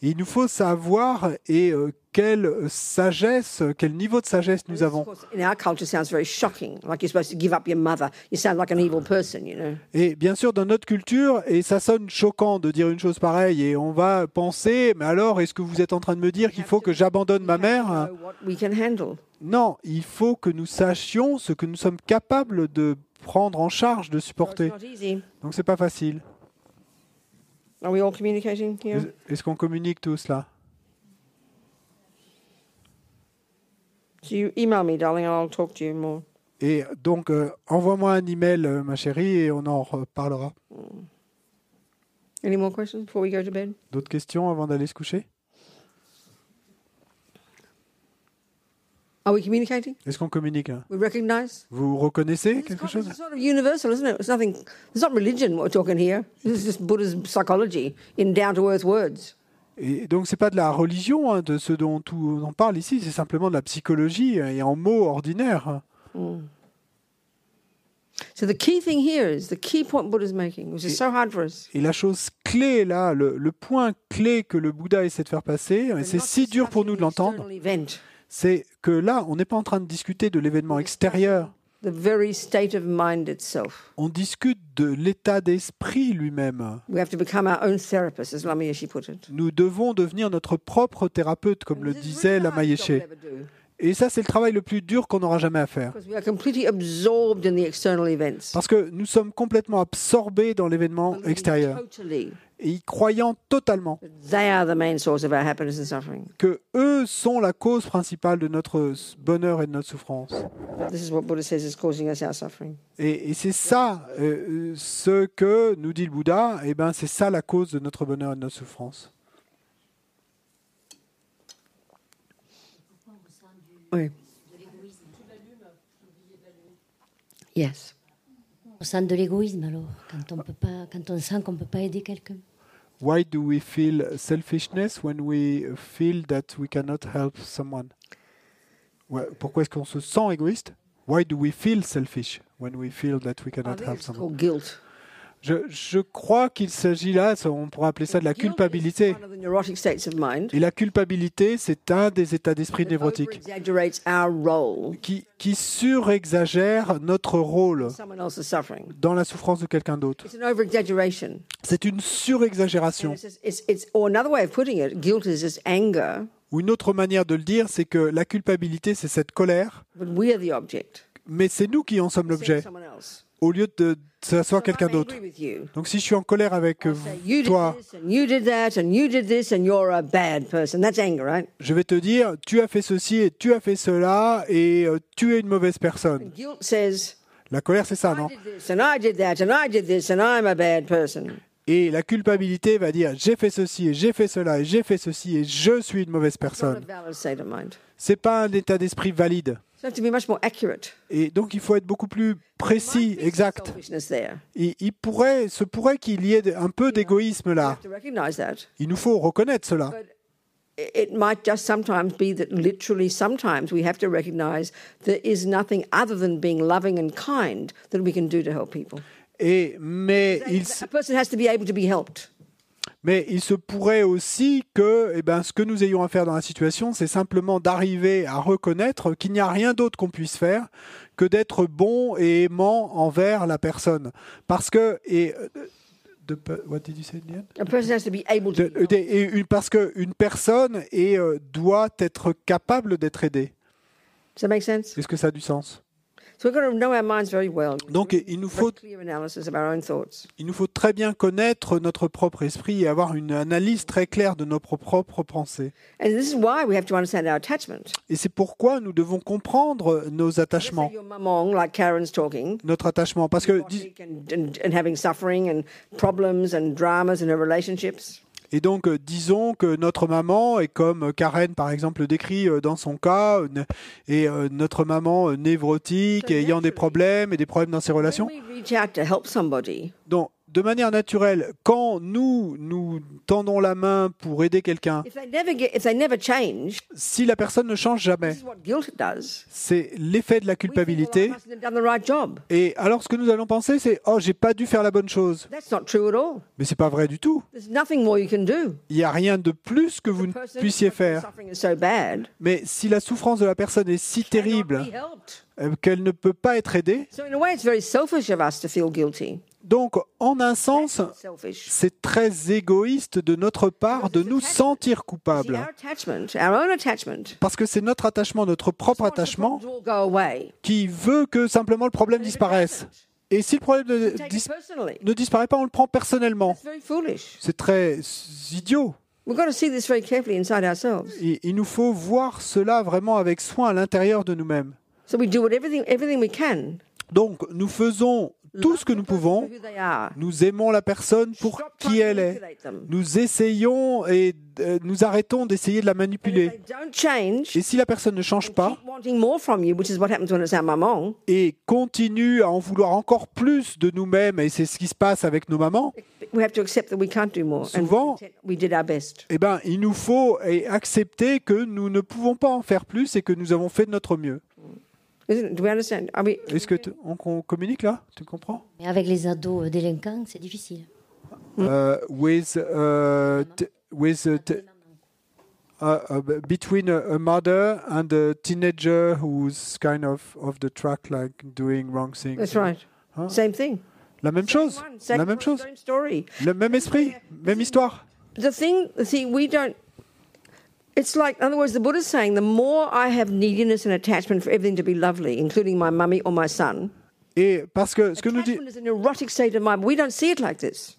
Et il nous faut savoir et euh, quelle sagesse, quel niveau de sagesse nous avons. course, in our culture, sounds very shocking. Like you're supposed to give up your mother. You sound like an evil person, you know. Et bien sûr, dans notre culture, et ça sonne choquant de dire une chose pareille, et on va penser, mais alors, est-ce que vous êtes en train de me dire qu'il faut que j'abandonne ma mère. Non, il faut que nous sachions ce que nous sommes capables de prendre en charge, de supporter. Donc c'est pas facile. Est-ce qu'on communique tous là? You email me, darling, and I'll talk to you more. Et donc, euh, envoie-moi un email, euh, ma chérie, et on en reparlera. Any more questions before we go to bed? D'autres questions avant d'aller se coucher? Are we communicating? Est-ce qu'on communique hein? We recognize? Vous reconnaissez It's quelque chose? It's sort of universal, isn't it? It's nothing. It's not religion what we're talking here. This is just Buddha's psychology in down-to-earth words. Et donc, c'est pas de la religion, hein, de ce dont tout- on parle ici, c'est simplement de la psychologie et en mots ordinaires. So the key thing here is the key point Buddha's making, which is so hard for us. Et la chose clé là, le, le point clé que le Bouddha essaie de faire passer, et c'est si dur pour nous de l'entendre, c'est que là, on n'est pas en train de discuter de l'événement extérieur, the very state of mind itself. on discute de l'état d'esprit lui-même. We have to become our own therapist, as Lama Yeshe put it. Nous devons devenir notre propre thérapeute, comme le This is disait really la hard job Yeshe. Et ça, c'est le travail le plus dur qu'on n'aura jamais à faire. Because we are completely absorbed in the external events. Parce que nous sommes complètement absorbés dans l'événement extérieur. Et y croyant totalement that They are the main source of our happiness and suffering. que eux sont la cause principale de notre bonheur et de notre souffrance. But this is what Buddha says is causing us our suffering. Et, et c'est ça euh, ce que nous dit le Bouddha, et ben c'est ça la cause de notre bonheur et de notre souffrance. Oui. Yes. On sent de l'égoïsme alors, quand on, peut pas, quand on sent qu'on ne peut pas aider quelqu'un. Why do we feel selfishness when we feel that we cannot help someone? Pourquoi est-ce qu'on se sent égoïste? Why do we feel selfish when we feel that we cannot think help someone? guilt. Je, je crois qu'il s'agit là, on pourrait appeler ça de la culpabilité. Et la culpabilité, c'est un des états d'esprit névrotiques qui, qui surexagère notre rôle dans la souffrance de quelqu'un d'autre. It's an over-exaggeration. C'est une surexagération. Ou une autre manière de le dire, c'est que la culpabilité, c'est cette colère, but we are the object. mais c'est nous qui en sommes l'objet. Au lieu de So quelqu'un d'autre. Donc si je suis en colère avec did toi, je vais te dire, tu as fait ceci et tu as fait cela et euh, tu es une mauvaise personne. La colère, c'est ça, non? did this and I did that and I did this and I'm a bad person. Et la culpabilité va dire, j'ai fait ceci et j'ai fait cela et j'ai fait ceci et je suis une mauvaise personne. C'est pas un état d'esprit valide. So you have to be much more accurate. Et donc il faut être beaucoup plus précis, exact. Et il pourrait, se pourrait qu'il y ait un peu d'égoïsme là. Il nous faut reconnaître cela. It- might just sometimes be that literally sometimes we have to recognize there is nothing other than being loving and kind that we can do to help people. Et mais il, s- A person has to be able to be helped. Mais il se pourrait aussi que, eh ben, ce que nous ayons à faire dans la situation, c'est simplement d'arriver à reconnaître qu'il n'y a rien d'autre qu'on puisse faire que d'être bon et aimant envers la personne. Parce que et euh, de, what did you say, A person has to be able to. De- de- et une- parce qu'une personne est, euh, doit être capable d'être aidée. Est-ce que ça a du sens? Donc il nous, faut, il nous très bien connaître notre propre esprit et avoir une analyse très claire de nos pro- propres pensées. And this is why we have to understand our attachment. Et c'est pourquoi nous devons comprendre nos attachements, notre attachement. Parce que, et donc, euh, disons que notre maman est comme Karen, par exemple, le décrit euh, dans son cas, euh, et notre maman névrotique, ayant des problèmes et des problèmes dans ses relations. Donc, de manière naturelle, quand nous nous tendons la main pour aider quelqu'un, si la personne ne change jamais, c'est l'effet de la culpabilité. Et alors ce que nous allons penser, c'est oh j'ai pas dû faire la bonne chose. Mais c'est pas vrai du tout. Il n'y a rien de plus que vous ne puissiez faire. Mais si la souffrance de la personne est si terrible euh, qu'elle ne peut pas être aidée, Donc en un sens, c'est très égoïste de notre part de nous sentir coupables. Parce que c'est notre attachement, notre propre attachement, qui veut que simplement le problème disparaisse. Et si le problème ne, dis- disparaît pas, on le prend personnellement. C'est très idiot. We've got to see this very carefully inside ourselves. Et il nous faut voir cela vraiment avec soin à l'intérieur de nous-mêmes. So we do what everything, everything we can. Donc, nous faisons tout ce que nous pouvons. Nous aimons la personne pour qui elle est. Nous essayons et euh, nous arrêtons d'essayer de la manipuler. Et si la personne ne change pas et continue à en vouloir encore plus de nous-mêmes, et c'est ce qui se passe avec nos mamans, we have to accept that we can't do more. and Souvent- eh ben, il nous faut eh, accepter que nous ne pouvons pas en faire plus et que nous avons fait de notre mieux. Do we understand? Are we, Est-ce que on, on communique là? Tu comprends? Mais avec les ados euh, délinquants, c'est difficile. Euh, With, uh, with uh, t- uh, uh, b- between a, a mother and a teenager who's kind of off the track, like doing wrong things. that's right. Huh? Same thing. La même chose. One, same, La même chose. same story. Le même esprit, même histoire. The thing, see, we don't. It's like, in other words, the Buddha's saying the more I have neediness and attachment for everything to be lovely, including my mummy or my son, Et parce que ce que nous dit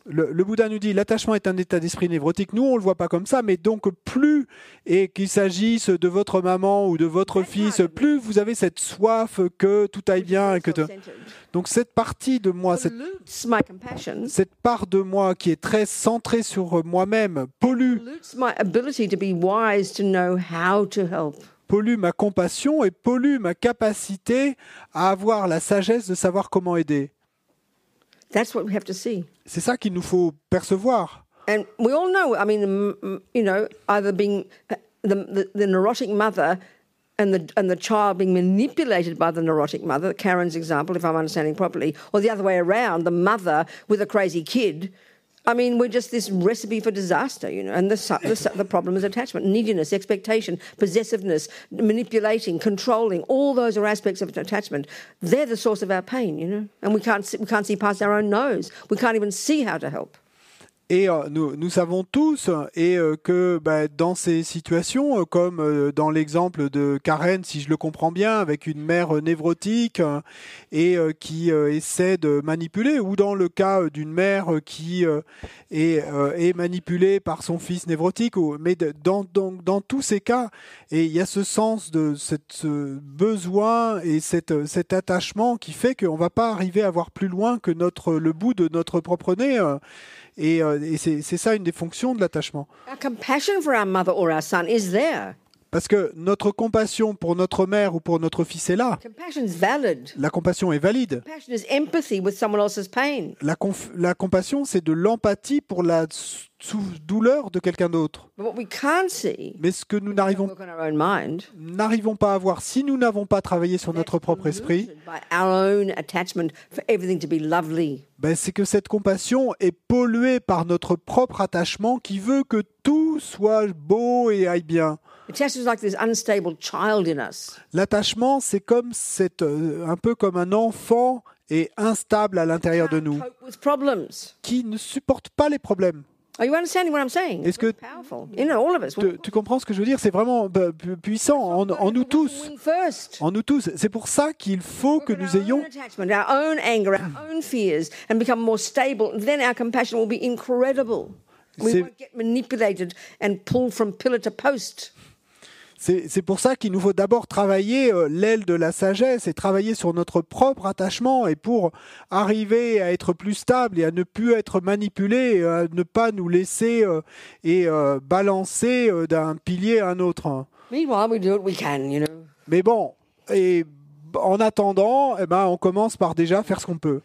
le, le Bouddha nous dit, l'attachement est un état d'esprit névrotique. Nous, on le voit pas comme ça, mais donc plus et qu'il s'agisse de votre maman ou de votre fils, plus vous avez cette soif que tout aille bien et que te- donc cette partie de moi, cette part de moi qui est très centrée sur moi-même pollue, Pollue ma compassion et pollue ma capacité à avoir la sagesse de savoir comment aider. C'est ça qu'il nous faut percevoir. And we all know, I mean, you know, either being the, the, the neurotic mother and the, and the child being manipulated by the neurotic mother, Karen's example, if I'm understanding properly, or the other way around, the mother with a crazy kid. I mean, we're just this recipe for disaster, you know. And the, the, the problem is attachment, neediness, expectation, possessiveness, manipulating, controlling. All those are aspects of attachment. They're the source of our pain, you know. And we can't see, we can't see past our own nose. We can't even see how to help. Et euh, nous, savons tous et euh, que bah, dans ces situations, euh, comme dans l'exemple de Karen, si je le comprends bien, avec une mère névrotique et qui essaie de manipuler, ou dans le cas d'une mère qui est, manipulée par son fils névrotique, mais dans, tous ces cas, il y a ce sens de ce besoin et cet attachement qui fait qu'on ne va pas arriver à voir plus loin que notre, le bout de notre propre nez. Et, euh, c'est ça une des fonctions de l'attachement. Our compassion for our mother or our son is there. Parce que notre compassion pour notre mère ou pour notre fils est là. La compassion est valide. La, compassion, c'est de l'empathie pour la douleur de quelqu'un d'autre. But what we can't see, Mais ce que nous n'arrivons pas à voir si nous n'avons pas travaillé sur notre propre esprit, polluted by our own attachment for everything to be lovely. ben, c'est que cette compassion est polluée par notre propre attachement qui veut que tout soit beau et aille bien. Attachment is like this unstable child in us. L'attachement, c'est comme cette, euh, un peu comme un enfant est instable à l'intérieur de nous, qui ne supporte pas les problèmes. Are you understanding what I'm saying? Est-ce que-. Tu, tu comprends ce que je veux dire? C'est vraiment bah, pu- puissant en, en nous tous. En nous tous. C'est pour ça qu'il faut que nous ayons C'est- pour ça qu'il nous faut d'abord travailler euh, l'aile de la sagesse et travailler sur notre propre attachement et pour arriver à être plus stable et à ne plus être manipulé, et à ne pas nous laisser euh, et euh, balancer euh, d'un pilier à un autre. Mais bon, et en attendant, eh ben, on commence par déjà faire ce qu'on peut.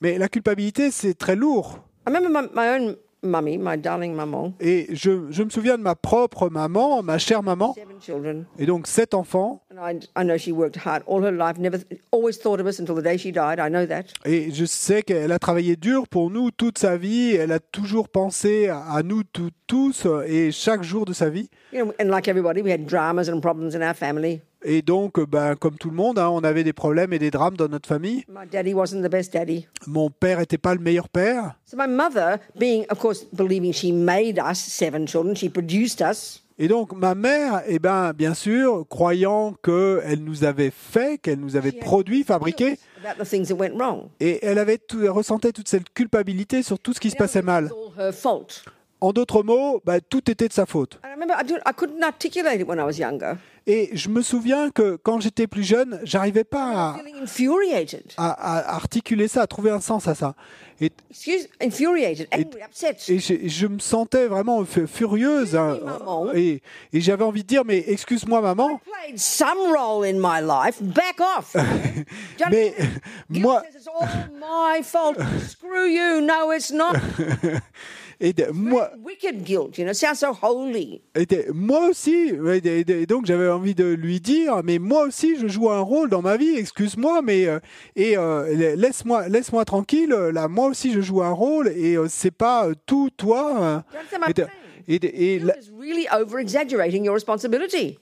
Mais la culpabilité, c'est très lourd. I remember my, my own mummy, my darling maman, Et je, je me souviens de ma propre maman, ma chère maman, seven children. et donc sept enfants. And I, I know she worked hard all her life, never always thought of us until the day she died. I know that. Et je sais qu'elle a travaillé dur pour nous toute sa vie. Elle a toujours pensé à, nous tous et chaque jour de sa vie. You know, and like everybody, we had dramas and problems in our family. Et donc, ben, comme tout le monde, hein, on avait des problèmes et des drames dans notre famille. My daddy wasn't the best daddy. Mon père n'était pas le meilleur père. So my mother, being, of course, believing she made us seven children, she produced us. Et donc, ma mère, eh ben, bien sûr, croyant qu'elle nous avait fait, qu'elle nous avait produit, fabriqué, About the things that went wrong. et elle avait tout, elle ressentait toute cette culpabilité sur tout ce qui se passait mal. It's all her fault. En d'autres mots, ben, tout était de sa faute. And I remember I, do, I couldn't articulate it when I was younger. Et je me souviens que quand j'étais plus jeune, j'arrivais pas à, articuler ça, à trouver un sens à ça. Et, je, je me sentais vraiment fu- furieuse. hein, et et j'avais envie de dire, mais excuse-moi maman, mais moi, et moi, moi aussi, et donc j'avais envie de lui dire, mais moi aussi je joue un rôle dans ma vie, excuse-moi, mais euh, et euh, laisse-moi, laisse-moi tranquille. Là, moi aussi je joue un rôle et euh, c'est pas tout toi. my et et la-.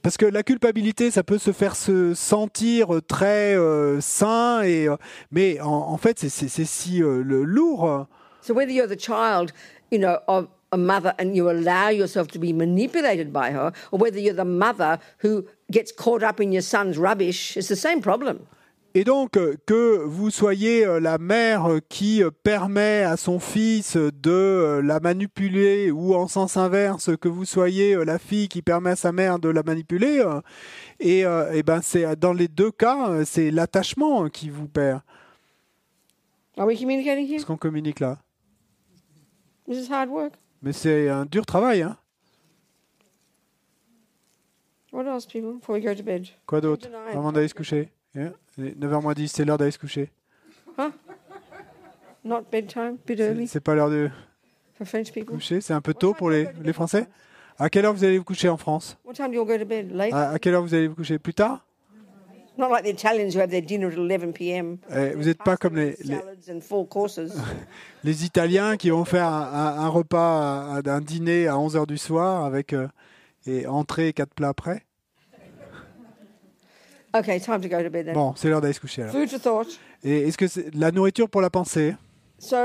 Parce que la culpabilité, ça peut se faire se sentir très euh, sain, et, mais en, en fait, c'est- si euh, le- lourd. So whether you're the child, you know, of a mother and you allow yourself to be manipulated by her, or whether you're the mother who gets caught up in your son's rubbish, it's the same problem. Et donc, euh, que vous soyez euh, la mère qui euh, permet à son fils de la manipuler, ou en sens inverse, que vous soyez la fille qui permet à sa mère de la manipuler, et, et ben c'est dans les deux cas, c'est l'attachement qui vous perd. Are we communicating here? Ce qu'on communique là. This is hard work. Mais c'est un dur travail, hein. What else, people, before we go to bed? Quoi d'autre? Avant d'aller se coucher. Yeah. 9h moins 10, c'est l'heure d'aller se coucher. Not bedtime, bit early C'est pas l'heure de for French people. coucher, c'est un peu tôt pour les, les Français. À quelle heure vous allez vous coucher en France? What time do you all go to bed? Late? à, à quelle heure vous allez vous coucher? Plus tard? Vous n'êtes pas comme les, les, Salads and four courses. les Italiens qui vont faire un, repas, un, un dîner à 11h du soir avec euh, et entrée et quatre plats après. okay, time to go to bed then. Bon, c'est l'heure d'aller se coucher alors. Food for thought. Et est-ce que c'est la nourriture pour la pensée? So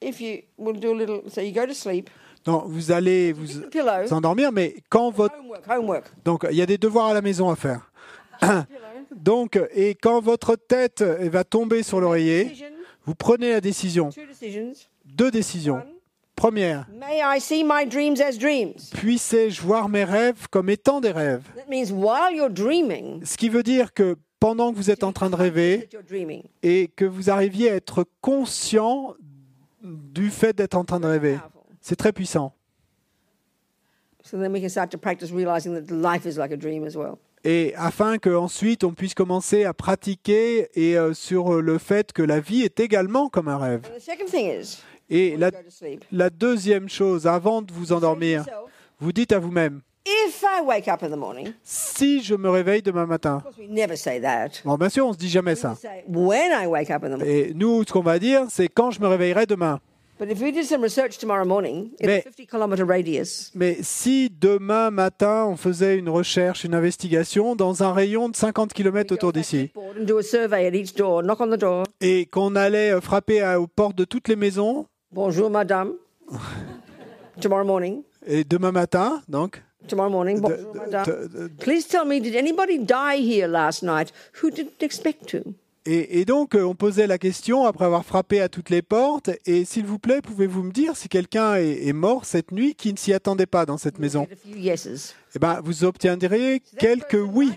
if you will do a little, so you go to sleep. Non, vous allez vous endormir, mais quand votre Homework, homework. donc il y a des devoirs à la maison à faire. Donc, et quand votre tête va tomber sur l'oreiller, vous prenez la décision. Deux décisions. Première, may I see my dreams as dreams? puissais-je voir mes rêves comme étant des rêves? That means while you're dreaming, Ce qui veut dire que pendant que vous êtes en train de rêver et que vous arriviez à être conscient du fait d'être en train de rêver, c'est très puissant. So then we can start to practice realizing that life is like a dream as well. Et afin qu'ensuite on puisse commencer à pratiquer et euh, sur le fait que la vie est également comme un rêve. Et la, deuxième chose, avant de vous endormir, vous dites à vous-même, if I wake up in the morning, si je me réveille demain matin, of course we never say that. bon bien sûr on se dit jamais ça. Et nous, ce qu'on va dire, c'est quand je me réveillerai demain. But if we did some research tomorrow morning in Mais- a 50 kilometer radius, Mais si demain matin, on faisait une recherche, une investigation dans un rayon de 50 km autour d'ici, board and do a survey at each door, knock on the door. et qu'on allait euh, frapper aux portes de toutes les maisons, Bonjour, madame. tomorrow morning. et demain matin, donc, Tomorrow morning. Bonjour, madame. Please tell me, did anybody die here last night? Who didn't expect to? Et, et donc, euh, on posait la question après avoir frappé à toutes les portes, et s'il vous plaît, pouvez-vous me dire si quelqu'un est, est mort cette nuit qui ne s'y attendait pas dans cette maison. Eh ben, vous obtiendrez quelques oui.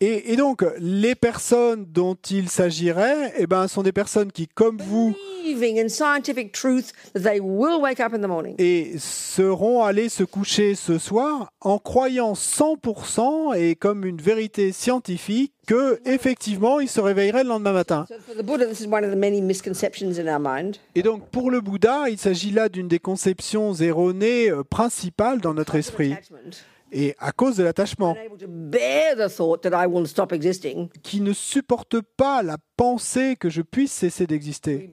Et, et donc, les personnes dont il s'agirait, eh ben, sont des personnes qui, comme vous, Believe believing in scientific truth that they will wake up in the morning. et seront allés se coucher ce soir en croyant 100% et comme une vérité scientifique que effectivement ils se réveilleraient le lendemain matin. So for the Buddha, this is one of the many misconceptions in our mind. Et donc pour le Bouddha, il s'agit là d'une des conceptions erronées euh, principales dans notre esprit. Et à cause de l'attachement, qui ne supporte pas la pensée que je puisse cesser d'exister.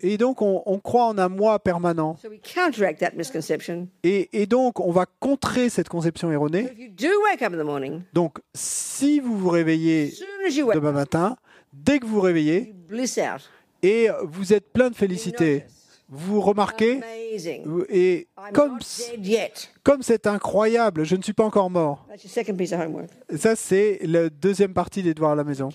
Et donc on, on croit en un moi permanent. So we counteract that misconception. Et, et donc on va contrer cette conception erronée. If you do wake up in the morning, Donc si vous vous réveillez demain matin, dès que vous vous réveillez, et vous êtes plein de félicité. Vous remarquez, et comme, c'est incroyable, je ne suis pas encore mort. Ça, c'est la deuxième partie des devoirs à la maison.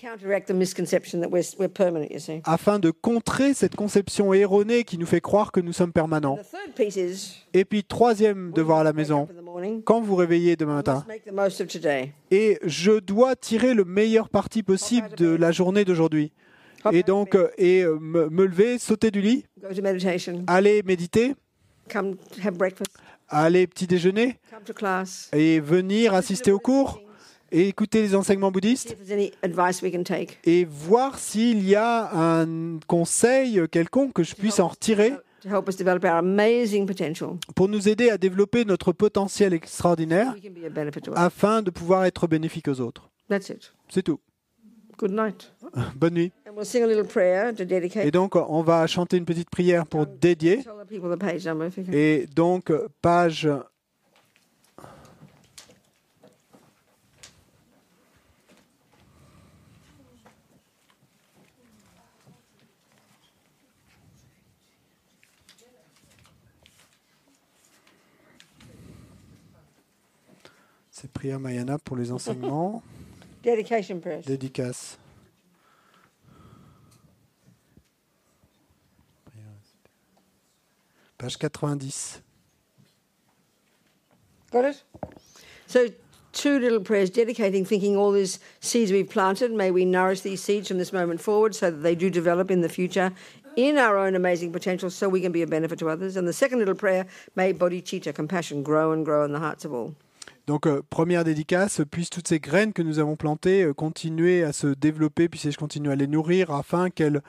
Afin de contrer cette conception erronée qui nous fait croire que nous sommes permanents. The third piece is Et puis, troisième devoir à la maison, quand vous réveillez demain matin, et je dois tirer le meilleur parti possible de la journée d'aujourd'hui. Et donc, euh, et euh, me, me lever, sauter du lit, go to meditation, aller méditer, come have breakfast, aller petit déjeuner, come to class, et venir assister aux cours, et écouter les enseignements see bouddhistes, if there's any advice we can take. et voir s'il y a un conseil quelconque que je puisse en retirer To help us develop our amazing potential. pour nous aider à développer notre potentiel extraordinaire We can be a benefit to us. afin de pouvoir être bénéfique aux autres. That's it. C'est tout. Good night. Bonne nuit. And we'll sing a little prayer to Et donc, on va chanter une petite prière pour dédier. Tell the people the page number if you can. Et donc, page. C'est prière Mayana pour les enseignements. Dedication prayers. Dédicace. Page 90. Got it? So, two little prayers dedicating, thinking all these seeds we've planted, may we nourish these seeds from this moment forward so that they do develop in the future in our own amazing potential so we can be a benefit to others. And the second little prayer, may bodhicitta, compassion, grow and grow in the hearts of all. Donc, euh, première dédicace, puissent toutes ces graines que nous avons plantées euh, continuer à se développer, puisse-je continuer à les nourrir afin qu'elles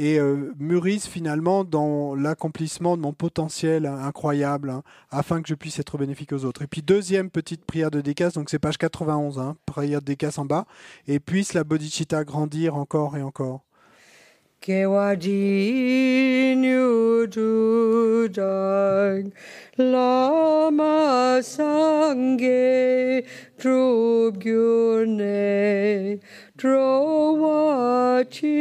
euh, mûrissent finalement dans l'accomplissement de mon potentiel incroyable, hein, afin que je puisse être bénéfique aux autres. Et puis, deuxième petite prière de dédicace, donc c'est page 91, hein, prière de dédicace en bas, et puisse la bodhicitta grandir encore et encore. Que wadinu du dag lama sange trub gyurne tro wachikyang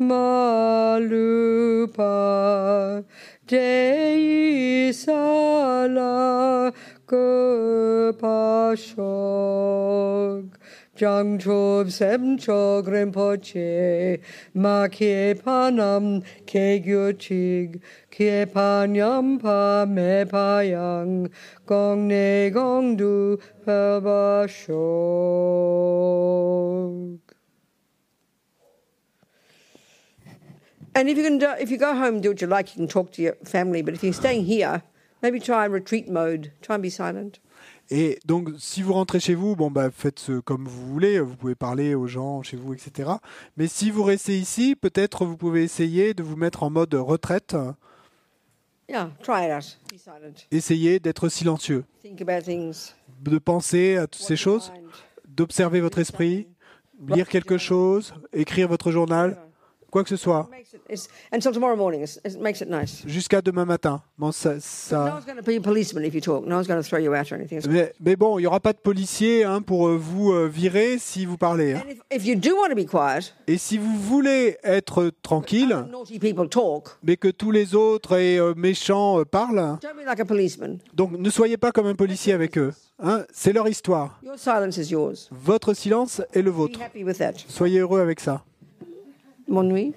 malupa dei sala kupashog. Rinpoche Ma Pa Gong Ne Gong Du And if you can, do, if you go home, and do what you like. You can talk to your family. But if you're staying here, maybe try retreat mode. Try and be silent. Et donc, si vous rentrez chez vous, bon, bah, faites ce comme vous voulez. Vous pouvez parler aux gens chez vous, etc. Mais si vous restez ici, peut-être vous pouvez essayer de vous mettre en mode retraite. Yeah, try it out. Be silent. Essayez d'être silencieux, Think about things. de penser à toutes ces choses, d'observer votre esprit, lire quelque chose, écrire votre journal, quoi que ce soit, jusqu'à demain matin. Bon, ça, No ça... one's going to be a policeman if you talk. No one's going to throw you out or anything. Mais, mais bon, il n'y aura pas de policier hein, pour euh, vous euh, virer si vous parlez. hein. And if, if you do want to be quiet, Et si vous voulez être tranquille, people talk. mais que tous les autres et euh, méchants euh, parlent, Don't be like a policeman. donc ne soyez pas comme un policier avec eux. hein. C'est leur histoire. Your silence is yours. Votre silence est le vôtre. Soyez heureux avec ça. Bonne nuit.